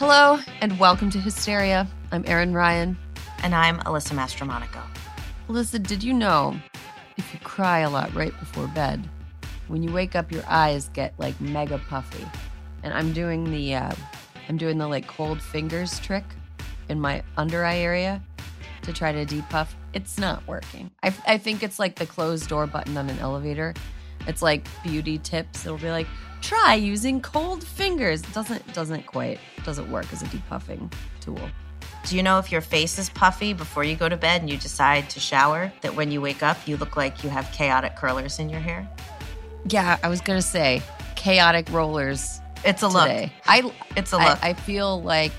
Hello, and welcome to Hysteria. I'm Erin Ryan. And I'm Alyssa Mastromonaco. Alyssa, did you know if you cry a lot right before bed, when you wake up, your eyes get like mega puffy? And I'm doing the, uh, I'm doing the like cold fingers trick in my under eye area to try to depuff. It's not working. I, I think it's like the closed door button on an elevator. It's like beauty tips. It'll be like, try using cold fingers. It doesn't doesn't quite doesn't work as a depuffing tool. Do you know if your face is puffy before you go to bed and you decide to shower, that when you wake up you look like you have chaotic curlers in your hair? Yeah, I was gonna say chaotic rollers. It's a today. look. I it's a look. I, I feel like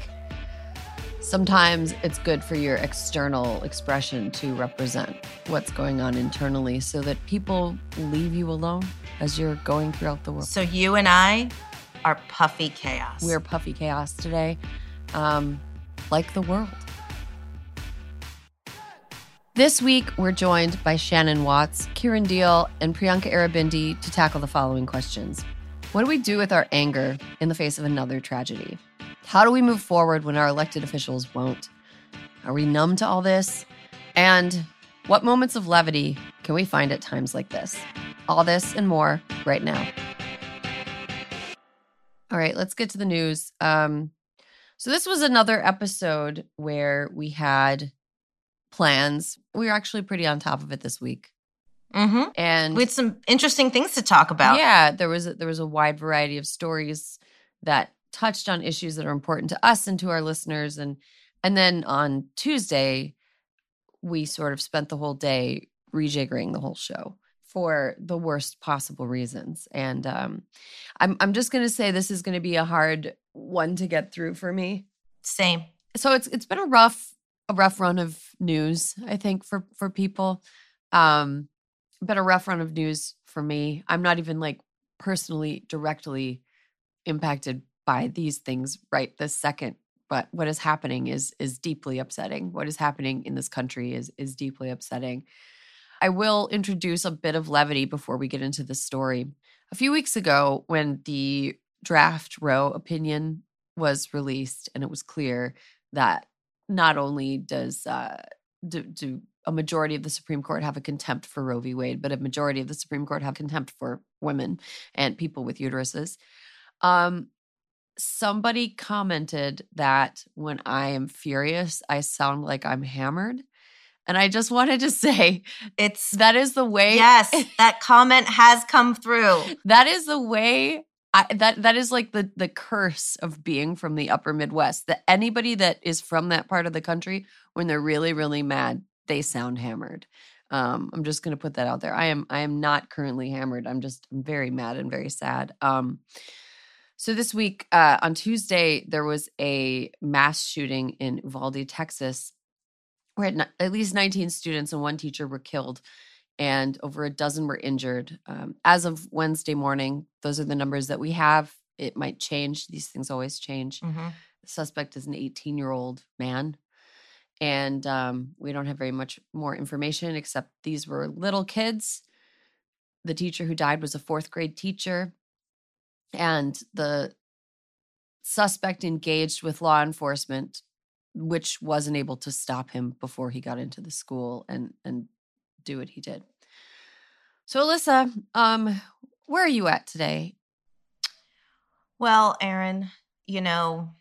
sometimes it's good for your external expression to represent what's going on internally so that people leave you alone as you're going throughout the world. So you and I are puffy chaos. We're puffy chaos today, um, like the world. This week, we're joined by Shannon Watts, Kiran Deol, and Priyanka Aribindi to tackle the following questions. What do we do with our anger in the face of another tragedy? How do we move forward when our elected officials won't? Are we numb to all this? And what moments of levity can we find at times like this? All this and more right now. All right, let's get to the news. Um, so, this was another episode where we had plans. We were actually pretty on top of it this week. Mm-hmm. And we had some interesting things to talk about. Yeah, there was a, there was a wide variety of stories that touched on issues that are important to us and to our listeners and and then on Tuesday we sort of spent the whole day rejiggering the whole show for the worst possible reasons and um I'm I'm just going to say this is going to be a hard one to get through for me. Same. So it's it's been a rough a rough run of news I think for for people. Um been a rough run of news for me. I'm not even like personally directly impacted by these things right this second but what is happening is is deeply upsetting what is happening in this country is is deeply upsetting i will introduce a bit of levity before we get into the story a few weeks ago when the draft roe opinion was released and it was clear that not only does uh, do, do a majority of the Supreme Court have a contempt for Roe v. Wade, but a majority of the Supreme Court have contempt for women and people with uteruses. Um, somebody commented that when I am furious, I sound like I'm hammered. And I just wanted to say it's that is the way Yes, that comment has come through. That is the way I, that that is like the the curse of being from the upper Midwest. That anybody that is from that part of the country, when they're really really mad, they sound hammered. Um, I'm just going to put that out there. I am I am not currently hammered. I'm just I'm very mad and very sad. Um, so this week, uh, on Tuesday, there was a mass shooting in Uvalde, Texas, where at, at least 19 students and one teacher were killed and over a dozen were injured. Um, as of Wednesday morning, those are the numbers that we have. It might change. These things always change. Mm-hmm. The suspect is an 18 year old man. And um, we don't have very much more information except these were little kids. The teacher who died was a fourth grade teacher. And the suspect engaged with law enforcement, which wasn't able to stop him before he got into the school and, and do what he did. So, Alyssa, um, where are you at today? Well, Erin you know,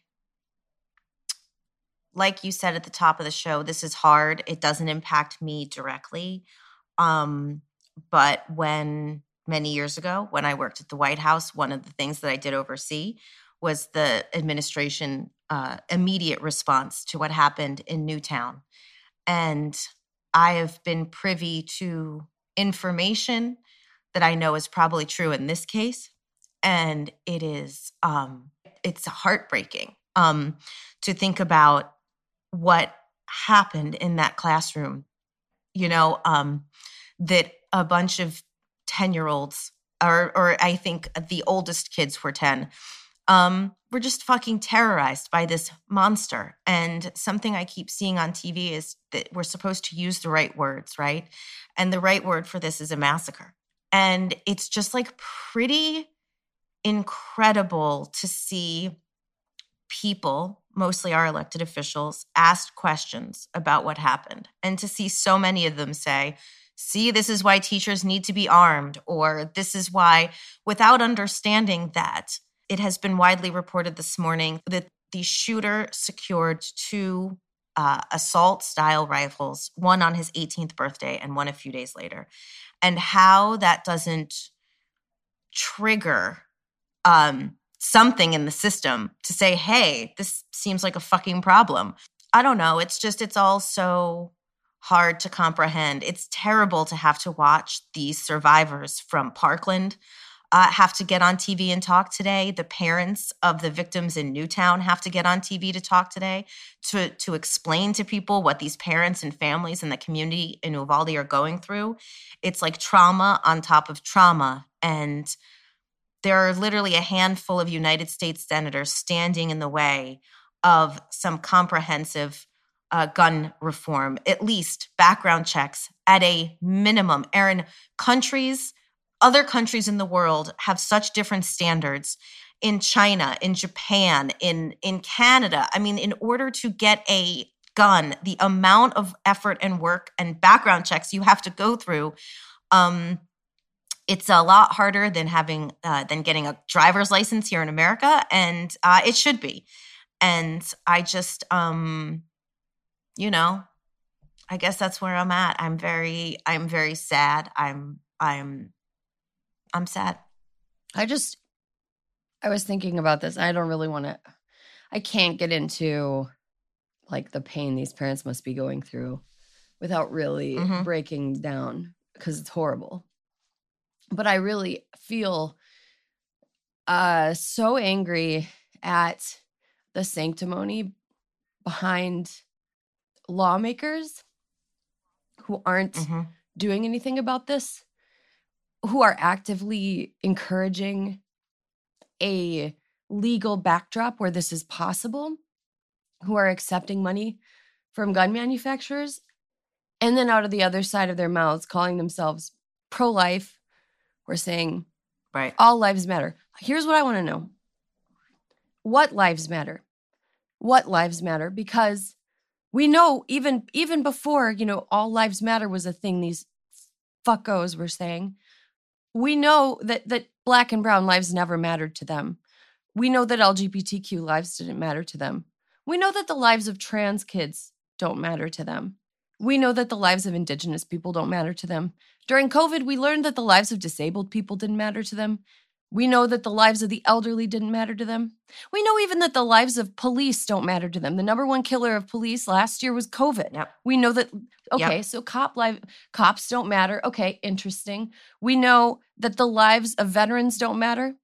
like you said at the top of the show, this is hard. It doesn't impact me directly. Um, but when many years ago, when I worked at the White House, one of the things that I did oversee was the administration uh, immediate response to what happened in Newtown. And I have been privy to information that I know is probably true in this case. And it is, um, it's heartbreaking um, to think about what happened in that classroom. You know, um, that a bunch of 10 year olds, or, or I think the oldest kids were 10, um, we're just fucking terrorized by this monster. And something I keep seeing on TV is that we're supposed to use the right words, right? And the right word for this is a massacre. And it's just like pretty incredible to see people, mostly our elected officials, ask questions about what happened and to see so many of them say, see, this is why teachers need to be armed, or this is why, without understanding that it has been widely reported this morning that the shooter secured two uh, assault style rifles, one on his 18th birthday and one a few days later, and how that doesn't trigger um, something in the system to say, hey, this seems like a fucking problem. I don't know. It's just, it's all so hard to comprehend. It's terrible to have to watch these survivors from Parkland uh, have to get on TV and talk today. The parents of the victims in Newtown have to get on TV to talk today to, to explain to people what these parents and families in the community in Uvalde are going through. It's like trauma on top of trauma. And there are literally a handful of United States senators standing in the way of some comprehensive uh, gun reform, at least background checks at a minimum. Erin, countries other countries in the world have such different standards in China, in Japan, in in Canada. I mean, in order to get a gun, the amount of effort and work and background checks you have to go through, um, it's a lot harder than having uh, than getting a driver's license here in America, and uh, it should be. And I just, um, you know, I guess that's where I'm at. I'm very, I'm very sad. I'm, I'm I'm sad. I just, I was thinking about this. I don't really want to, I can't get into like the pain these parents must be going through without really mm-hmm. breaking down because it's horrible. But I really feel uh so angry at the sanctimony behind lawmakers who aren't mm-hmm. doing anything about this who are actively encouraging a legal backdrop where this is possible, who are accepting money from gun manufacturers, and then out of the other side of their mouths calling themselves pro life or saying, right, all lives matter. Here's what I want to know what lives matter? What lives matter? Because we know even even before you know all lives matter was a thing these fuckos were saying we know that that black and brown lives never mattered to them. We know that LGBTQ lives didn't matter to them. We know that the lives of trans kids don't matter to them. We know that the lives of indigenous people don't matter to them. During COVID, we learned that the lives of disabled people didn't matter to them. We know that the lives of the elderly didn't matter to them. We know even that the lives of police don't matter to them. The number one killer of police last year was COVID. Yep. We know that okay, yep. so cop life cops don't matter. Okay, interesting. We know that the lives of veterans don't matter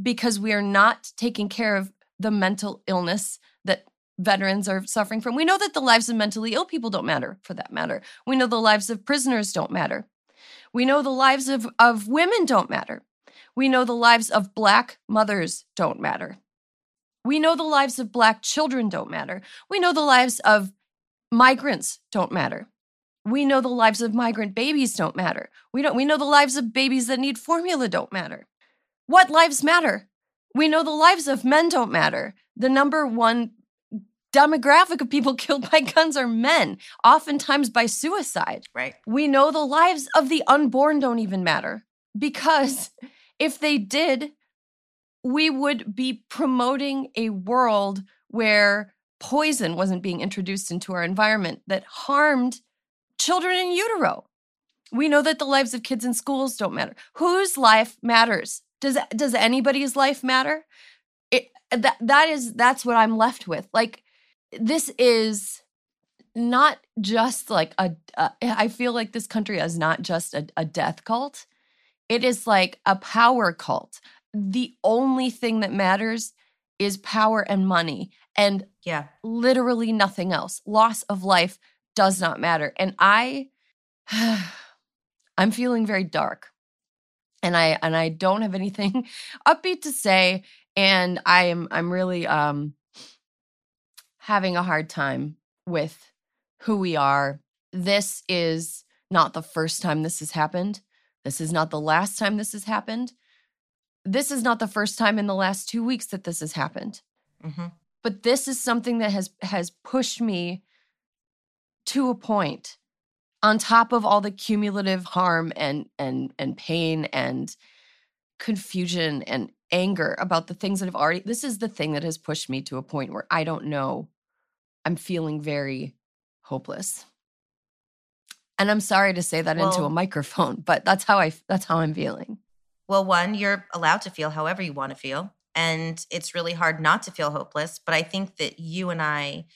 because we are not taking care of the mental illness that veterans are suffering from. We know that the lives of mentally ill people don't matter, for that matter. We know the lives of prisoners don't matter. We know the lives of, of women don't matter. We know the lives of Black mothers don't matter. We know the lives of Black children don't matter. We know the lives of migrants don't matter. We know the lives of migrant babies don't matter. We don't we know the lives of babies that need formula don't matter. What lives matter? We know the lives of men don't matter. The number one demographic of people killed by guns are men, oftentimes by suicide. Right. We know the lives of the unborn don't even matter because if they did, we would be promoting a world where poison wasn't being introduced into our environment that harmed children in utero. We know that the lives of kids in schools don't matter. Whose life matters? Does does anybody's life matter? It, that that is that's what I'm left with. Like this is not just like a. a I feel like this country is not just a, a death cult. It is like a power cult. The only thing that matters is power and money and yeah. literally nothing else. Loss of life does not matter. And i i'm feeling very dark. And i and i don't have anything upbeat to say. And i am i'm really um having a hard time with who we are. This is not the first time this has happened this is not the last time this has happened this is not the first time in the last two weeks that this has happened. Mm-hmm. But this is something that has has pushed me to a point on top of all the cumulative harm and and and pain and confusion and anger about the things that have already this is the thing that has pushed me to a point where I don't know I'm feeling very hopeless. And I'm sorry to say that well, into a microphone, but that's how I that's how I'm feeling. Well, one, you're allowed to feel however you want to feel. And it's really hard not to feel hopeless. But I think that you and I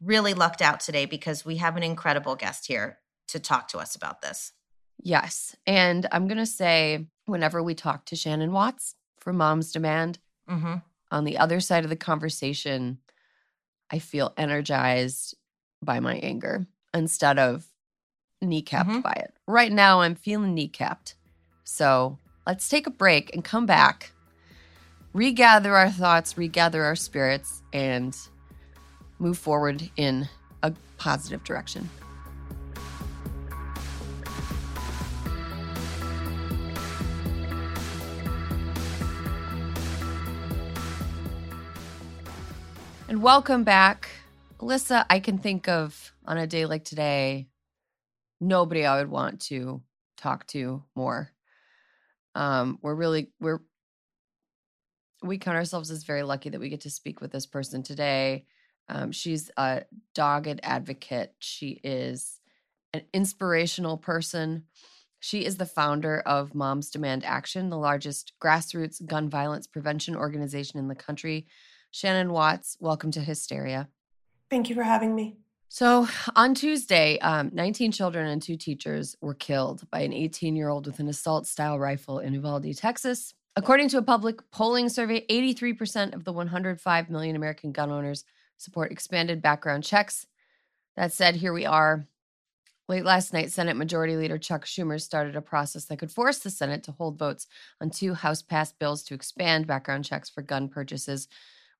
really lucked out today because we have an incredible guest here to talk to us about this. Yes. And I'm going to say, whenever we talk to Shannon Watts from Moms Demand, mm-hmm. on the other side of the conversation, I feel energized by my anger instead of kneecapped mm-hmm. by it. Right now, I'm feeling kneecapped. So Let's take a break and come back, regather our thoughts, regather our spirits, and move forward in a positive direction. And welcome back. Alyssa, I can think of on a day like today, nobody I would want to talk to more um, we're really we're we count ourselves as very lucky that we get to speak with this person today. Um, she's a dogged advocate. She is an inspirational person. She is the founder of Moms Demand Action, the largest grassroots gun violence prevention organization in the country. Shannon Watts, welcome to Hysteria. Thank you for having me. So on Tuesday, um, 19 children and two teachers were killed by an 18 year old with an assault style rifle in Uvalde, Texas. According to a public polling survey, 83% of the 105 million American gun owners support expanded background checks. That said, here we are. Late last night, Senate Majority Leader Chuck Schumer started a process that could force the Senate to hold votes on two House passed bills to expand background checks for gun purchases.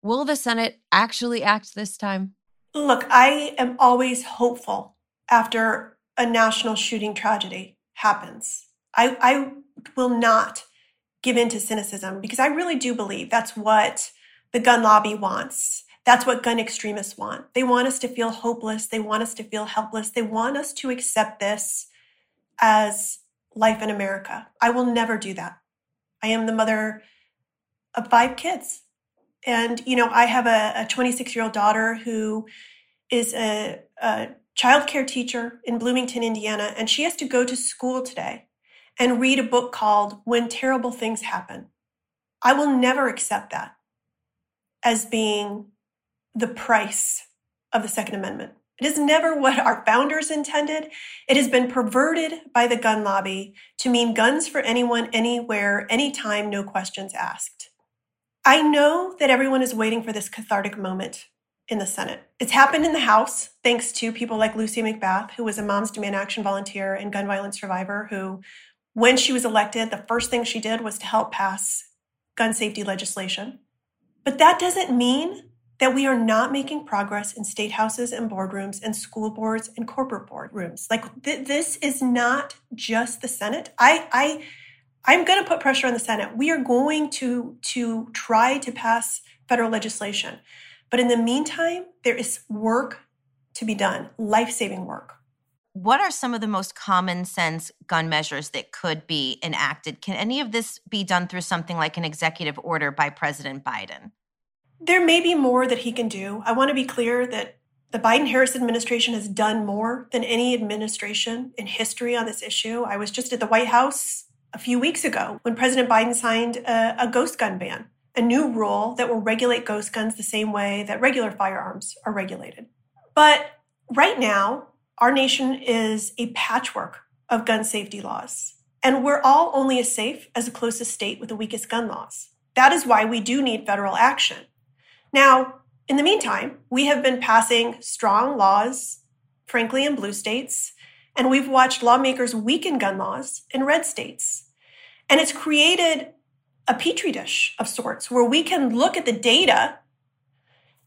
Will the Senate actually act this time? Look, I am always hopeful after a national shooting tragedy happens. I, I will not give in to cynicism because I really do believe that's what the gun lobby wants. That's what gun extremists want. They want us to feel hopeless. They want us to feel helpless. They want us to accept this as life in America. I will never do that. I am the mother of five kids. And, you know, I have a 26 year old daughter who is a, a childcare teacher in Bloomington, Indiana, and she has to go to school today and read a book called When Terrible Things Happen. I will never accept that as being the price of the Second Amendment. It is never what our founders intended. It has been perverted by the gun lobby to mean guns for anyone, anywhere, anytime, no questions asked. I know that everyone is waiting for this cathartic moment in the Senate. It's happened in the House thanks to people like Lucy McBath, who was a Moms Demand Action volunteer and gun violence survivor, who, when she was elected, the first thing she did was to help pass gun safety legislation. But that doesn't mean that we are not making progress in state houses and boardrooms and school boards and corporate boardrooms. Like th- this is not just the Senate. I, I, I'm going to put pressure on the Senate. We are going to to try to pass federal legislation. But in the meantime, there is work to be done, life saving work. What are some of the most common sense gun measures that could be enacted? Can any of this be done through something like an executive order by President Biden? There may be more that he can do. I want to be clear that the Biden Harris administration has done more than any administration in history on this issue. I was just at the White House a few weeks ago when President Biden signed a, a ghost gun ban a new rule that will regulate ghost guns the same way that regular firearms are regulated. But right now, our nation is a patchwork of gun safety laws. And we're all only as safe as the closest state with the weakest gun laws. That is why we do need federal action. Now, in the meantime, we have been passing strong laws, frankly, in blue states, and we've watched lawmakers weaken gun laws in red states. And it's created a petri dish of sorts where we can look at the data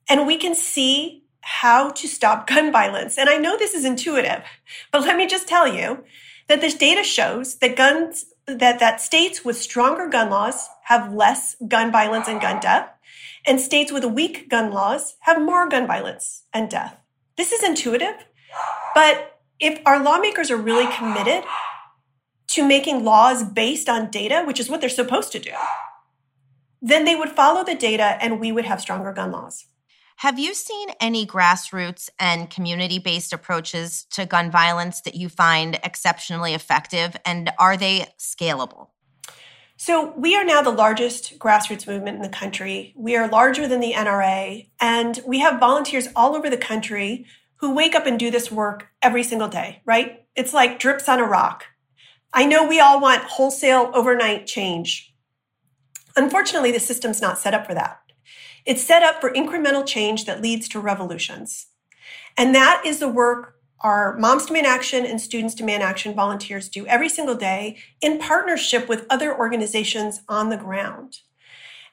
and we can see how to stop gun violence. And I know this is intuitive, but let me just tell you that this data shows that guns that that states with stronger gun laws have less gun violence and gun death, and states with weak gun laws have more gun violence and death. This is intuitive, but if our lawmakers are really committed to making laws based on data, which is what they're supposed to do, then they would follow the data and we would have stronger gun laws. Have you seen any grassroots and community based approaches to gun violence that you find exceptionally effective? And are they scalable? So, we are now the largest grassroots movement in the country. We are larger than the NRA, and we have volunteers all over the country who wake up and do this work every single day, right? It's like drips on a rock. I know we all want wholesale overnight change. Unfortunately, the system's not set up for that. It's set up for incremental change that leads to revolutions. And that is the work our Moms Demand Action and Students Demand Action volunteers do every single day in partnership with other organizations on the ground.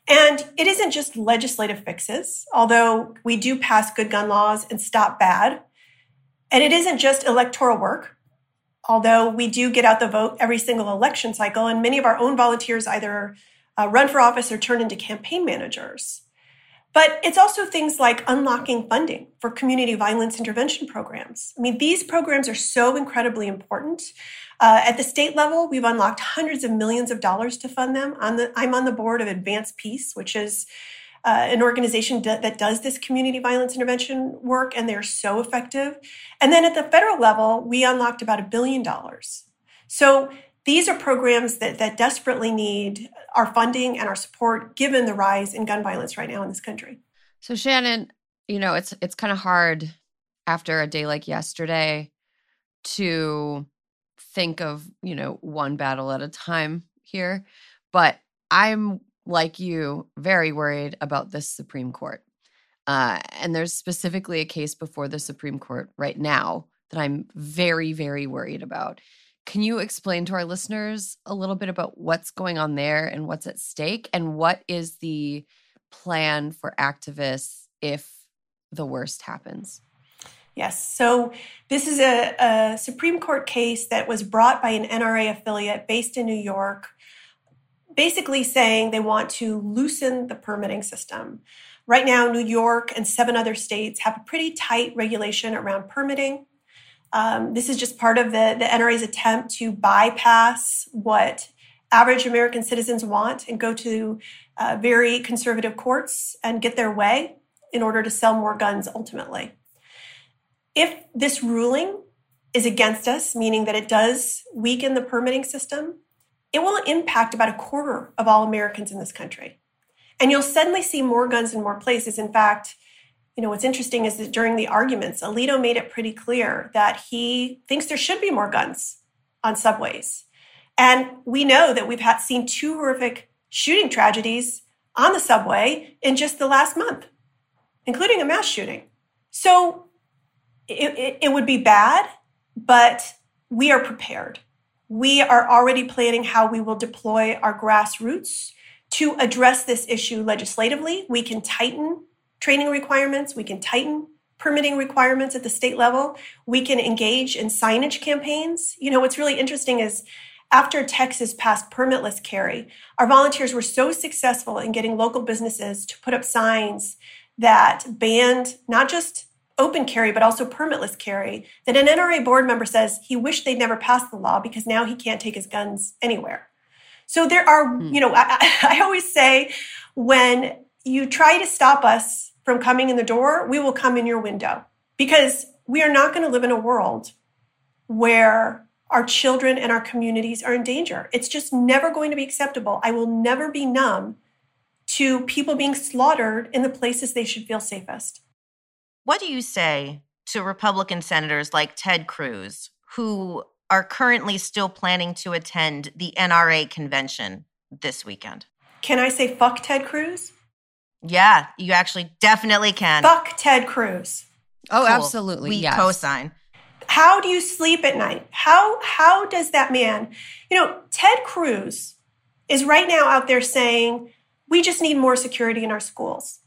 And it isn't just legislative fixes, although we do pass good gun laws and stop bad. And it isn't just electoral work, although we do get out the vote every single election cycle, and many of our own volunteers either uh, run for office or turn into campaign managers. But it's also things like unlocking funding for community violence intervention programs. I mean, these programs are so incredibly important. Uh, at the state level, we've unlocked hundreds of millions of dollars to fund them. On the, I'm on the board of Advance Peace, which is uh, an organization d- that does this community violence intervention work, and they're so effective. And then at the federal level, we unlocked about a billion dollars. So these are programs that, that desperately need our funding and our support given the rise in gun violence right now in this country. So Shannon, you know, it's it's kind of hard after a day like yesterday to think of, you know, one battle at a time here, but I'm like you very worried about this Supreme Court. Uh, and there's specifically a case before the Supreme Court right now that I'm very, very worried about. Can you explain to our listeners a little bit about what's going on there and what's at stake and what is the plan for activists if the worst happens? Yes. So this is a, a, Supreme Court case that was brought by an NRA affiliate based in New York, basically saying they want to loosen the permitting system. Right now, New York and seven other states have a pretty tight regulation around permitting. Um, this is just part of the, the NRA's attempt to bypass what average American citizens want and go to uh, very conservative courts and get their way in order to sell more guns ultimately. If this ruling is against us, meaning that it does weaken the permitting system, it will impact about a quarter of all Americans in this country. And you'll suddenly see more guns in more places. In fact, you know, what's interesting is that during the arguments, Alito made it pretty clear that he thinks there should be more guns on subways. And we know that we've had seen two horrific shooting tragedies on the subway in just the last month. including a mass shooting. So it, it, it would be bad, but we are prepared. We are already planning how we will deploy our grassroots to address this issue legislatively. We can tighten training requirements, we can tighten permitting requirements at the state level, we can engage in signage campaigns. You know, what's really interesting is after Texas passed permitless carry, our volunteers were so successful in getting local businesses to put up signs that banned not just open carry, but also permitless carry, that an NRA board member says he wished they'd never passed the law because now he can't take his guns anywhere. So there are, hmm. you know, I, I always say when you try to stop us from coming in the door, we will come in your window because we are not going to live in a world where our children and our communities are in danger. It's just never going to be acceptable. I will never be numb to people being slaughtered in the places they should feel safest. What do you say to Republican senators like Ted Cruz, who are currently still planning to attend the NRA convention this weekend? Can I say fuck Ted Cruz? Yeah, you actually definitely can. Fuck Ted Cruz. Oh, cool. absolutely. We yes. co-sign. How do you sleep at night? How how does that man? You know, Ted Cruz is right now out there saying we just need more security in our schools.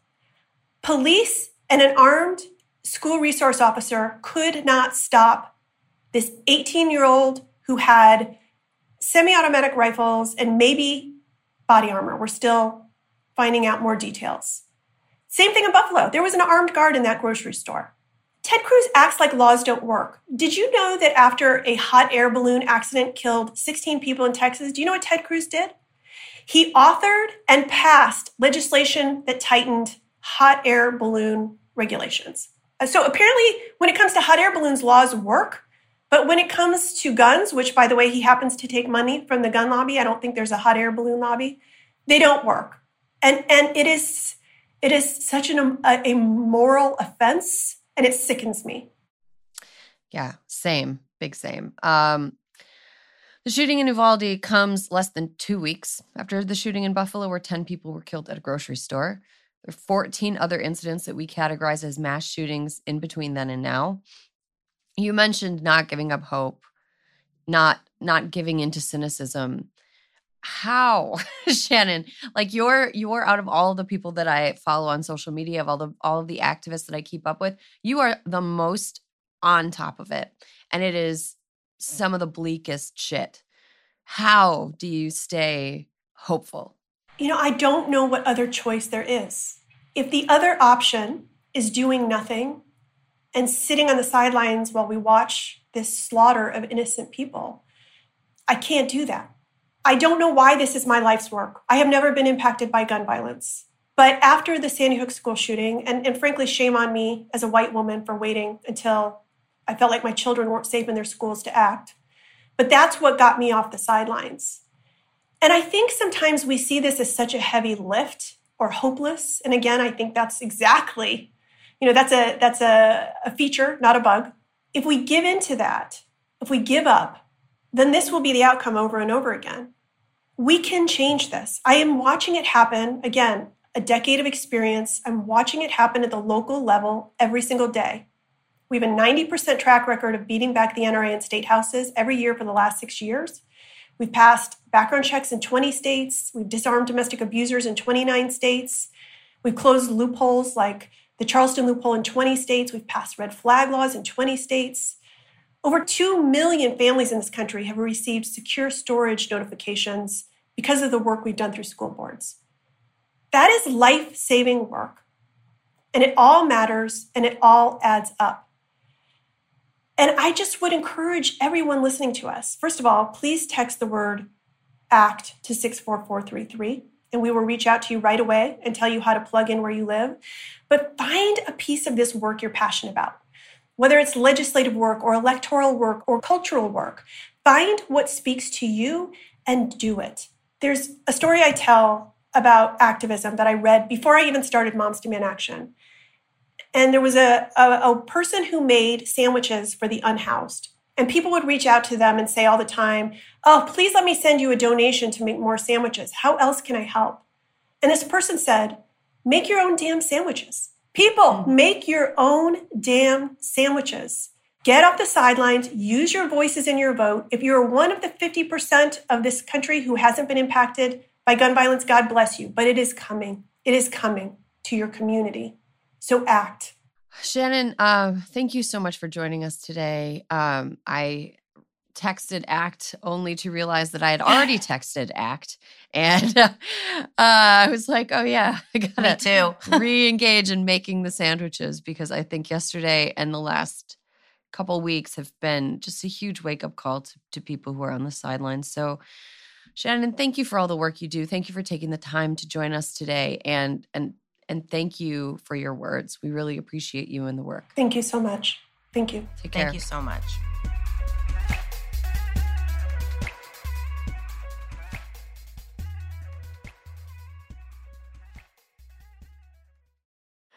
Police and an armed school resource officer could not stop this 18 year old who had semi automatic rifles and maybe body armor. We're still finding out more details. Same thing in Buffalo. There was an armed guard in that grocery store. Ted Cruz acts like laws don't work. Did you know that after a hot air balloon accident killed 16 people in Texas, do you know what Ted Cruz did? He authored and passed legislation that tightened hot air balloon regulations. Uh, so apparently, when it comes to hot air balloons, laws work. But when it comes to guns, which by the way, he happens to take money from the gun lobby, I don't think there's a hot air balloon lobby, they don't work. And, and it is it is such an, a, a moral offense and it sickens me. Yeah, same, big same. Um, the shooting in Uvalde comes less than two weeks after the shooting in Buffalo, where 10 people were killed at a grocery store. There are 14 other incidents that we categorize as mass shootings in between then and now. You mentioned not giving up hope, not not giving into cynicism. How, Shannon? Like you're you're out of all the people that I follow on social media, of all the all of the activists that I keep up with, you are the most on top of it. And it is some of the bleakest shit. How do you stay hopeful? You know, I don't know what other choice there is. If the other option is doing nothing and sitting on the sidelines while we watch this slaughter of innocent people, I can't do that. I don't know why this is my life's work. I have never been impacted by gun violence. But after the Sandy Hook school shooting, and, and frankly, shame on me as a white woman for waiting until I felt like my children weren't safe in their schools to act. But that's what got me off the sidelines. And I think sometimes we see this as such a heavy lift or hopeless. And again, I think that's exactly, you know, that's a that's a, a feature, not a bug. If we give into that, if we give up, then this will be the outcome over and over again. We can change this. I am watching it happen again, a decade of experience. I'm watching it happen at the local level every single day. We have a 90% track record of beating back the NRA in state houses every year for the last six years. We've passed background checks in 20 states. We've disarmed domestic abusers in 29 states. We've closed loopholes like the Charleston loophole in 20 states. We've passed red flag laws in 20 states. Over 2 million families in this country have received secure storage notifications because of the work we've done through school boards. That is life saving work. And it all matters and it all adds up. And I just would encourage everyone listening to us first of all, please text the word ACT to 64433, and we will reach out to you right away and tell you how to plug in where you live. But find a piece of this work you're passionate about, whether it's legislative work or electoral work or cultural work. Find what speaks to you and do it. There's a story I tell about activism that I read before I even started Moms Demand Action. And there was a, a, a person who made sandwiches for the unhoused. And people would reach out to them and say all the time, Oh, please let me send you a donation to make more sandwiches. How else can I help? And this person said, Make your own damn sandwiches. People, hmm. make your own damn sandwiches. Get off the sidelines, use your voices in your vote. If you're one of the 50% of this country who hasn't been impacted by gun violence, God bless you. But it is coming. It is coming to your community. So act. Shannon, uh, thank you so much for joining us today. Um, I texted ACT only to realize that I had already texted ACT. And uh, I was like, oh, yeah, I got to re engage in making the sandwiches because I think yesterday and the last couple weeks have been just a huge wake up call to, to people who are on the sidelines. So, Shannon, thank you for all the work you do. Thank you for taking the time to join us today. And, and, and thank you for your words. We really appreciate you and the work. Thank you so much. Thank you. Take care. Thank you so much.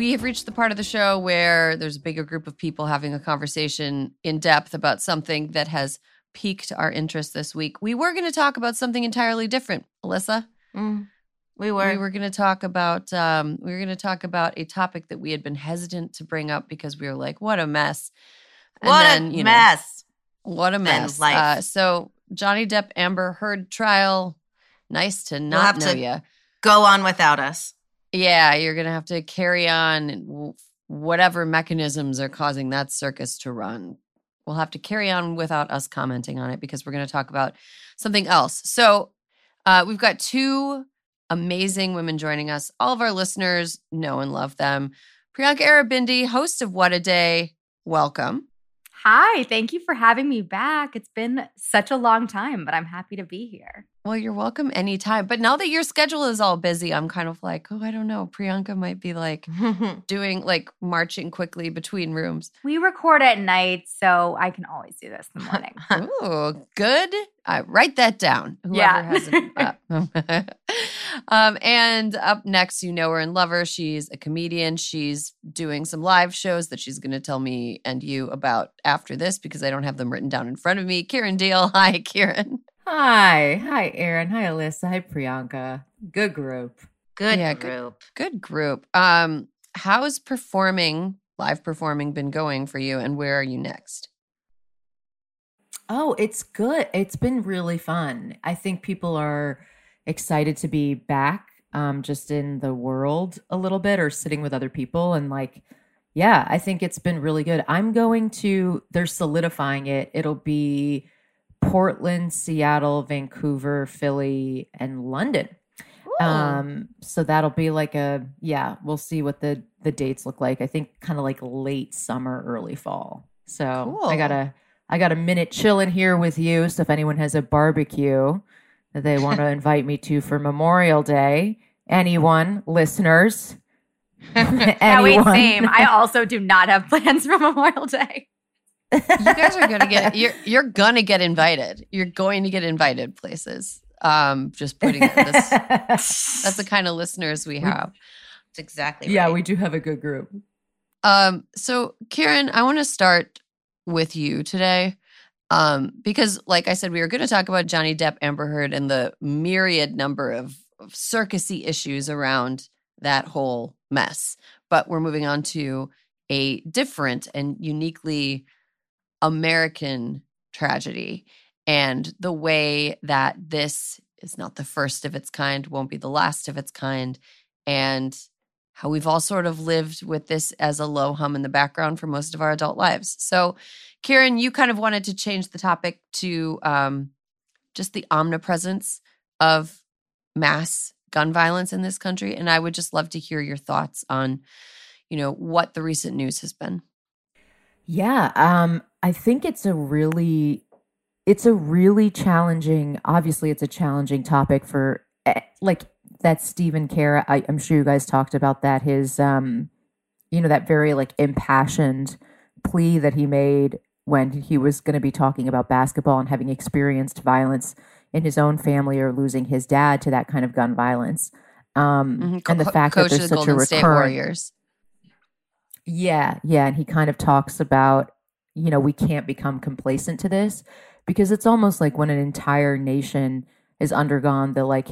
We have reached the part of the show where there's a bigger group of people having a conversation in depth about something that has piqued our interest this week. We were going to talk about something entirely different, Alyssa. Mm, we were. We were going to talk about um, we were going to talk about a topic that we had been hesitant to bring up because we were like, "What a mess!" And what then, a you know, mess. what a mess! life. Uh, so Johnny Depp Amber Heard trial. Nice to not have know to- you. Go on without us. Yeah, you're gonna have to carry on whatever mechanisms are causing that circus to run. We'll have to carry on without us commenting on it because we're going to talk about something else. So, uh, we've got two amazing women joining us. All of our listeners know and love them. Priyanka Aribindi, host of What a Day. Welcome. Hi, thank you for having me back. It's been such a long time, but I'm happy to be here. Well, you're welcome anytime. But now that your schedule is all busy, I'm kind of like, oh, I don't know. Priyanka might be like doing like marching quickly between rooms. We record at night, so I can always do this in the morning. Ooh, good. I write that down. Whoever Yeah. hasn't. uh, um, and up next, you know her and love her. She's a comedian. She's doing some live shows that she's going to tell me and you about after this because I don't have them written down in front of me. Kiran Deol. Hi, Kiran. Hi. Hi, Erin. Hi, Alyssa. Hi, Priyanka. Good group. Good Yeah, good- group. Good group. Um, how's performing, live performing been going for you and where are you next? Oh, it's good. It's been really fun. I think people are excited to be back um just in the world a little bit or sitting with other people and like yeah, I think it's been really good. I'm going to they're solidifying it. It'll be Portland, Seattle, Vancouver, Philly, and London. Um, so that'll be like a yeah, we'll see what the the dates look like. I think kind of like late summer, early fall. So I got Cool. a I got a minute chilling here with you. So if anyone has a barbecue that they want to invite me to for Memorial Day, anyone, listeners, Yeah, wait, anyone. same. I also do not have plans for Memorial Day. You guys are gonna get you're you're gonna get invited. You're going to get invited places. Um, just putting it this that's the kind of listeners we have. That's exactly yeah, right. we do have a good group. Um, so Kiran, I want to start with you today. Um, because like I said, we were going to talk about Johnny Depp, Amber Heard, and the myriad number of, of circusy issues around that whole mess. But we're moving on to a different and uniquely American tragedy. And the way that this is not the first of its kind, won't be the last of its kind. And how we've all sort of lived with this as a low hum in the background for most of our adult lives. So, Kiran, you kind of wanted to change the topic to um, just the omnipresence of mass gun violence in this country, and I would just love to hear your thoughts on, you know, what the recent news has been. Yeah, um, I think it's a really, it's a really challenging. Obviously, it's a challenging topic for eh, like that Stephen Kerr. I, I'm sure you guys talked about that. His, um, you know, that very like impassioned plea that he made when he was going to be talking about basketball and having experienced violence in his own family or losing his dad to that kind of gun violence. Um, Mhm. and the fact that there's the such Golden a State recurrent Warriors. Yeah, yeah. And he kind of talks about, you know, we can't become complacent to this because it's almost like when an entire nation has undergone the like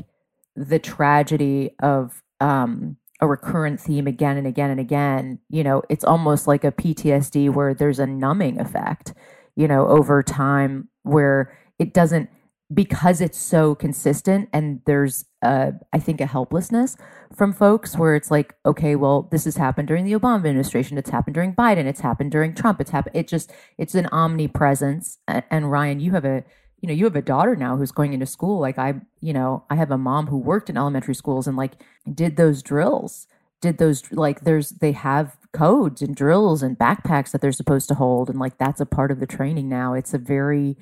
the tragedy of um a recurrent theme again and again and again, you know, it's almost like a PTSD where there's a numbing effect, you know, over time where it doesn't because it's so consistent and there's uh I think a helplessness from folks where it's like, okay, well, this has happened during the Obama administration, it's happened during Biden, it's happened during Trump, it's happened it just it's an omnipresence. And, and Ryan, you have a you know, you have a daughter now who's going into school. Like I, you know, I have a mom who worked in elementary schools and like did those drills. Did those like there's they have codes and drills and backpacks that they're supposed to hold and like that's a part of the training now. It's a very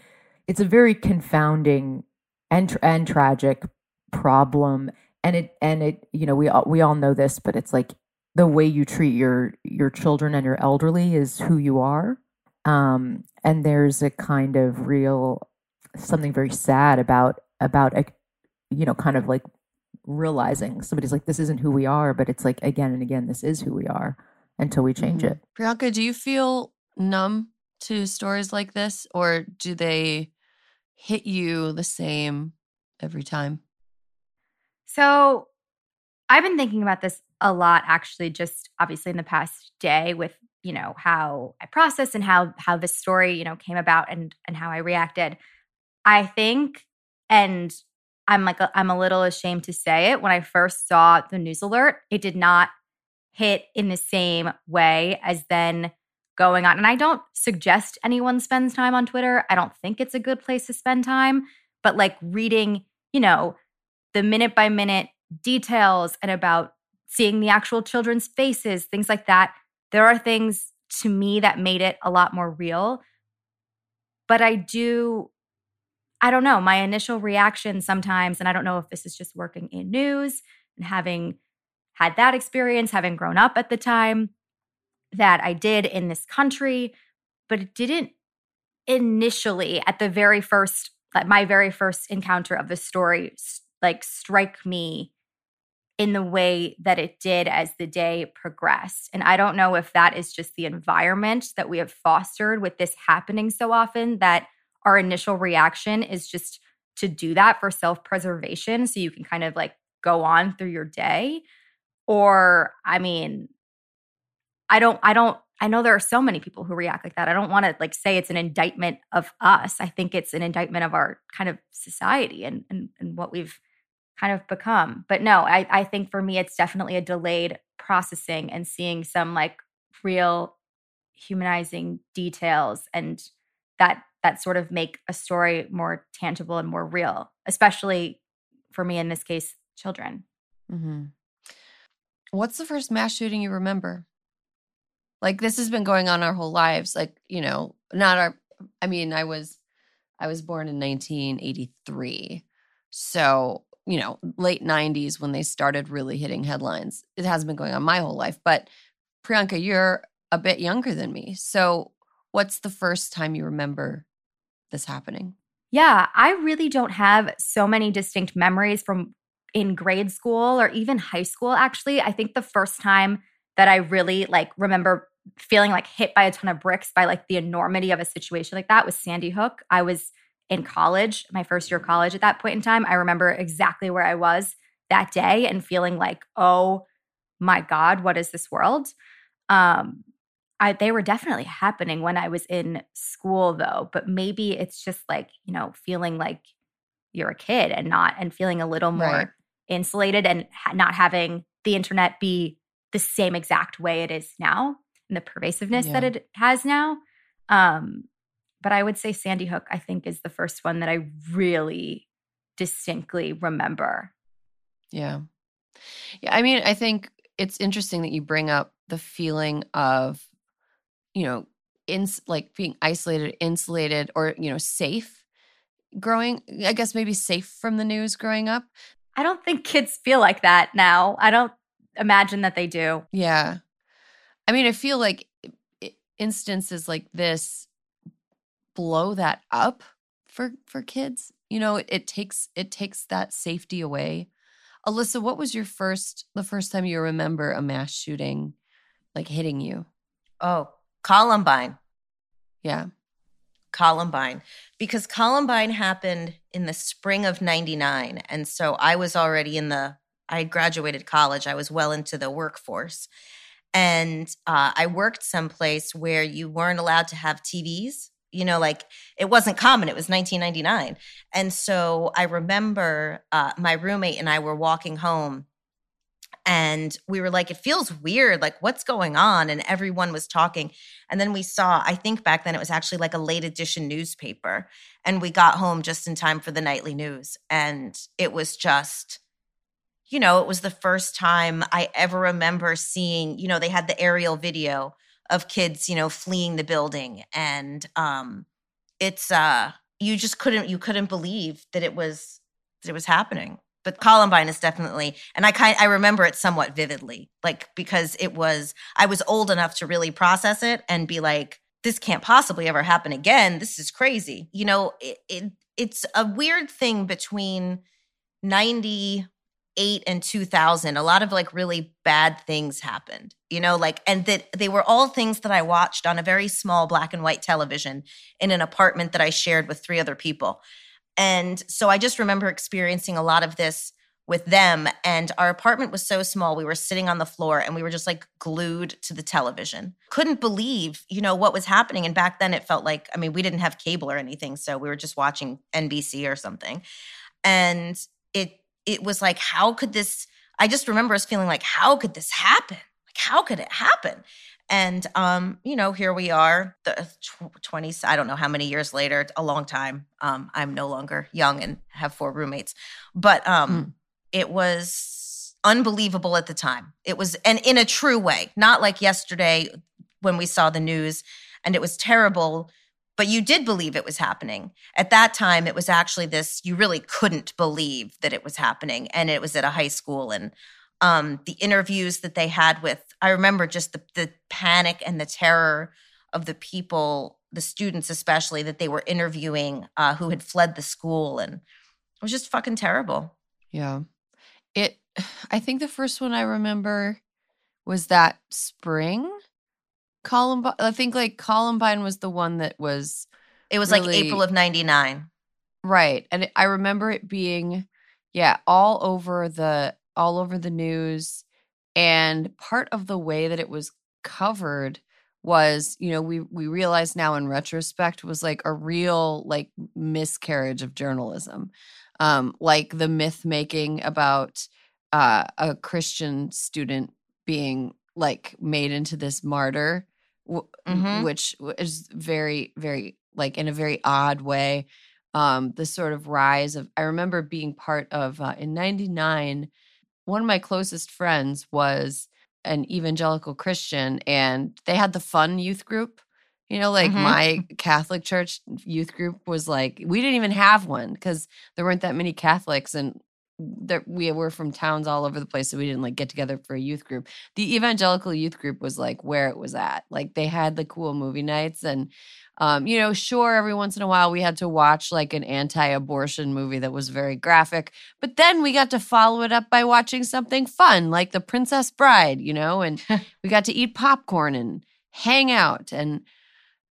it's a very confounding and and tragic problem and it and it you know we all we all know this but it's like the way you treat your your children and your elderly is who you are um and there's a kind of real something very sad about about a, you know kind of like realizing somebody's like this isn't who we are but it's like again and again this is who we are until we change Mhm. it Priyanka, do you feel numb to stories like this, or do they hit you the same every time? So I've been thinking about this a lot actually just obviously in the past day with, you know, how I process and how how this story, you know, came about and and how I reacted. I think and I'm like a, I'm a little ashamed to say it when I first saw the news alert, it did not hit in the same way as then going on. And I don't suggest anyone spends time on Twitter. I don't think it's a good place to spend time, but like reading, you know, the minute by minute details and about seeing the actual children's faces, things like that. There are things to me that made it a lot more real. But I do, I don't know, my initial reaction sometimes, and I don't know if this is just working in news and having had that experience, having grown up at the time that I did in this country, but it didn't initially at the very first, my very first encounter of the story, like strike me in the way that it did as the day progressed. And I don't know if that is just the environment that we have fostered with this happening so often that our initial reaction is just to do that for self-preservation so you can kind of like go on through your day or I mean I don't I don't I know there are so many people who react like that. I don't want to like say it's an indictment of us. I think it's an indictment of our kind of society and and, and what we've kind of become. But no, I, I think for me it's definitely a delayed processing and seeing some like real humanizing details and that that sort of make a story more tangible and more real, especially for me in this case, children. Mm-hmm. What's the first mass shooting you remember? Like this has been going on our whole lives. Like, you know, not our I mean, I was I was born in 1983. So, you know, late 90s when they started really hitting headlines. It hasn't been going on my whole life, but Priyanka, you're a bit younger than me. So, what's the first time you remember this happening? Yeah, I really don't have so many distinct memories from in grade school or even high school actually. I think the first time that I really like remember feeling like hit by a ton of bricks by like the enormity of a situation like that was Sandy Hook. I was in college, my first year of college at that point in time. I remember exactly where I was that day and feeling like, "Oh my god, what is this world?" Um I, they were definitely happening when I was in school though, but maybe it's just like, you know, feeling like you're a kid and not and feeling a little more right. insulated and ha- not having the internet be the same exact way it is now and the pervasiveness yeah. that it has now. Um, but I would say Sandy Hook, I think, is the first one that I really distinctly remember. Yeah. Yeah. I mean, I think it's interesting that you bring up the feeling of, you know, in like being isolated, insulated, or, you know, safe growing, I guess maybe safe from the news growing up. I don't think kids feel like that now. I don't imagine that they do. Yeah. I mean, I feel like instances like this blow that up for for kids. You know, it, it takes it takes that safety away. Alyssa, what was your first the first time you remember a mass shooting like hitting you? Oh, Columbine. Yeah. Columbine because Columbine happened in the spring of 99 and so I was already in the I had graduated college. I was well into the workforce. And uh, I worked someplace where you weren't allowed to have TVs. You know, like it wasn't common. It was 1999. And so I remember uh, my roommate and I were walking home and we were like, it feels weird. Like, what's going on? And everyone was talking. And then we saw, I think back then it was actually like a late edition newspaper. And we got home just in time for the nightly news. And it was just, you know, it was the first time I ever remember seeing, you know, they had the aerial video of kids, you know, fleeing the building. And um it's uh you just couldn't you couldn't believe that it was that it was happening. But Columbine is definitely, and I kind I remember it somewhat vividly, like because it was I was old enough to really process it and be like, this can't possibly ever happen again. This is crazy. You know, it, it it's a weird thing between 90 8 and 2000 a lot of like really bad things happened you know like and that they were all things that i watched on a very small black and white television in an apartment that i shared with three other people. And so i just remember experiencing a lot of this with them and our apartment was so small we were sitting on the floor and we were just like glued to the television. Couldn't believe you know what was happening and back then it felt like i mean we didn't have cable or anything so we were just watching nbc or something. And it it was like, how could this? I just remember us feeling like, how could this happen? Like, how could it happen? And um, you know, here we are, the 20s, I don't know how many years later, a long time. Um, I'm no longer young and have four roommates. But um mm. it was unbelievable at the time. It was and in a true way, not like yesterday when we saw the news and it was terrible but you did believe it was happening. At that time, it was actually this, you really couldn't believe that it was happening. And it was at a high school. And um, the interviews that they had with, I remember just the, the panic and the terror of the people, the students especially, that they were interviewing uh, who had fled the school. And it was just fucking terrible. Yeah. It, I think the first one I remember was that spring Columbine. I think like Columbine was the one that was. It was really, like April of '99. Right. And I remember it being yeah, all over the all over the news and part of the way that it was covered was, you know, we we realize now in retrospect was like a real like miscarriage of journalism. Um like the myth making about uh a Christian student being like made into this martyr Mhm. which is very very like in a very odd way um the sort of rise of i remember being part of uh, in 99 one of my closest friends was an evangelical christian and they had the fun youth group you know like Mhm. my catholic church youth group was like we didn't even have one because there weren't that many catholics and there, we were from towns all over the place so we didn't like get together for a youth group the evangelical youth group was like where it was at like they had the cool movie nights and um, you know, sure, every once in a while we had to watch like an anti abortion movie that was very graphic, but then we got to follow it up by watching something fun like The Princess Bride, you know, and we got to eat popcorn and hang out. And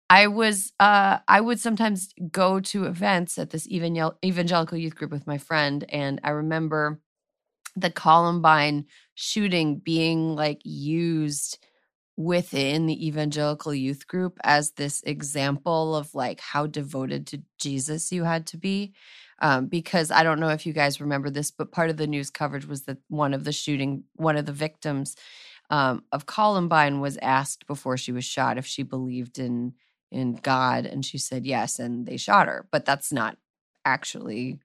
I was, uh, I would sometimes go to events at this evangel- evangelical youth group with my friend. And I remember the Columbine shooting being like used within the evangelical youth group as this example of like how devoted to Jesus you had to be. Um, because I don't know if you guys remember this, but part of the news coverage was that one of the shooting, one of the victims um, of Columbine was asked before she was shot if she believed in in God, and she said yes, and they shot her. But that's not actually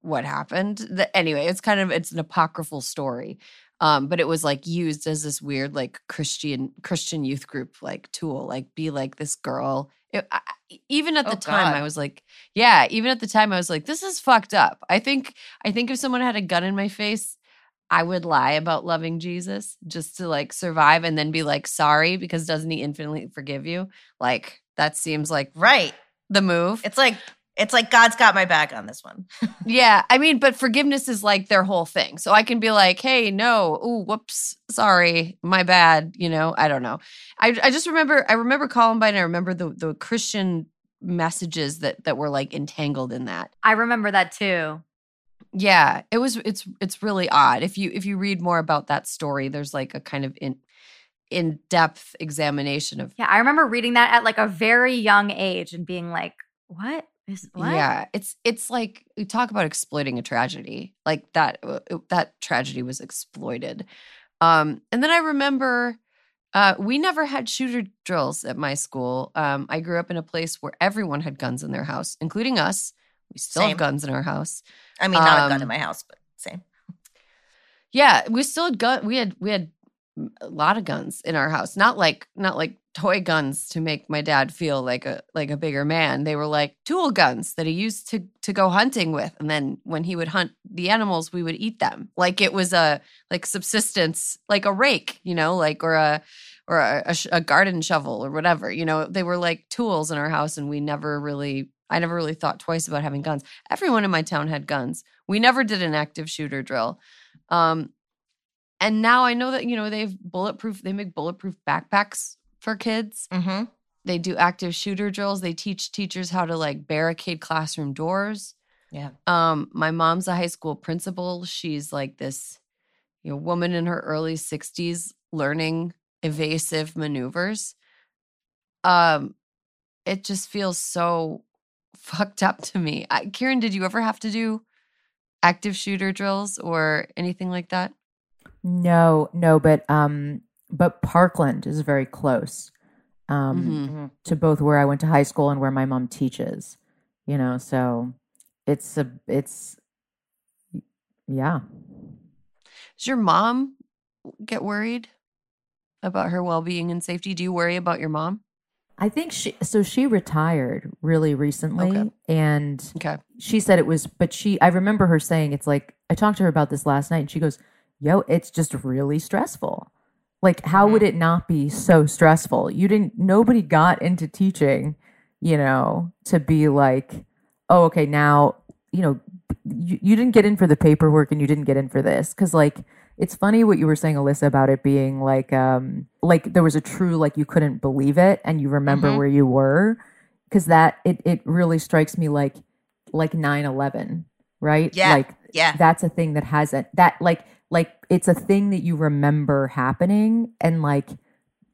what happened. The, anyway, it's kind of it's an apocryphal story um but it was like used as this weird like christian christian youth group like tool like be like this girl It- I- even at the Oh, time i was like yeah even at the time i was like this is fucked up i think i think if someone had a gun in my face i would lie about loving jesus just to like survive and then be like sorry because doesn't he infinitely forgive you like that seems like Right. the move It's like it's like God's got my back on this one. yeah, I mean, but forgiveness is like their whole thing. So I can be like, "Hey, no, ooh, whoops, sorry, my bad." You know, I don't know. I I just remember I remember Columbine. I remember the the Christian messages that that were like entangled in that. I remember that too. Yeah, it was it's it's really odd. If you if you read more about that story, there's like a kind of in in depth examination of Yeah, I remember reading that at like a very young age and being like, "What is what?" Yeah, it's it's like we talk about exploiting a tragedy. Like that uh, that tragedy was exploited. Um and then I remember uh we never had shooter drills at my school. Um I grew up in a place where everyone had guns in their house, including us. We still Same. have guns in our house. I mean, not a gun Um, in my house, but same. Yeah, we still had gun. We had we had a lot of guns in our house. Not like not like toy guns to make my dad feel like a like a bigger man. They were like tool guns that he used to to go hunting with. And then when he would hunt the animals, we would eat them. Like it was a like subsistence, like a rake, you know, like or a or a, a, sh- a garden shovel or whatever. You know, they were like tools in our house, and we never really. I never really thought twice about having guns. Everyone in my town had guns. We never did an active shooter drill. Um, and now I know that you know they've bulletproof. They make bulletproof backpacks for kids. Mm-hmm. They do active shooter drills. They teach teachers how to like barricade classroom doors. Yeah. Um, my mom's a high school principal. She's like this, you know, woman in her early sixties learning evasive maneuvers. Um, it just feels so fucked up to me. I, Kiran, did you ever have to do active shooter drills or anything like that? No, no, but um, but Parkland is very close um, Mhm. Mm-hmm. to both where I went to high school and where my mom teaches. You know, so it's a it's yeah. Does your mom get worried about her well being and safety? Do you worry about your mom? I think she so she retired really recently Okay. and Okay. she said it was but she I remember her saying it's like I talked to her about this last night and she goes, "Yo, it's just really stressful." Like how would hmm. it not be so stressful? You didn't nobody got into teaching, you know, to be like, "Oh, okay, now, you know, you, you didn't get in for the paperwork and you didn't get in for this." Cuz like it's funny what you were saying Alyssa about it being like um like there was a true like you couldn't believe it and you remember Mhm. where you were cuz that it it really strikes me like like 9/11, right? Yeah. Like Yeah. that's a thing that hasn't that like like it's a thing that you remember happening and like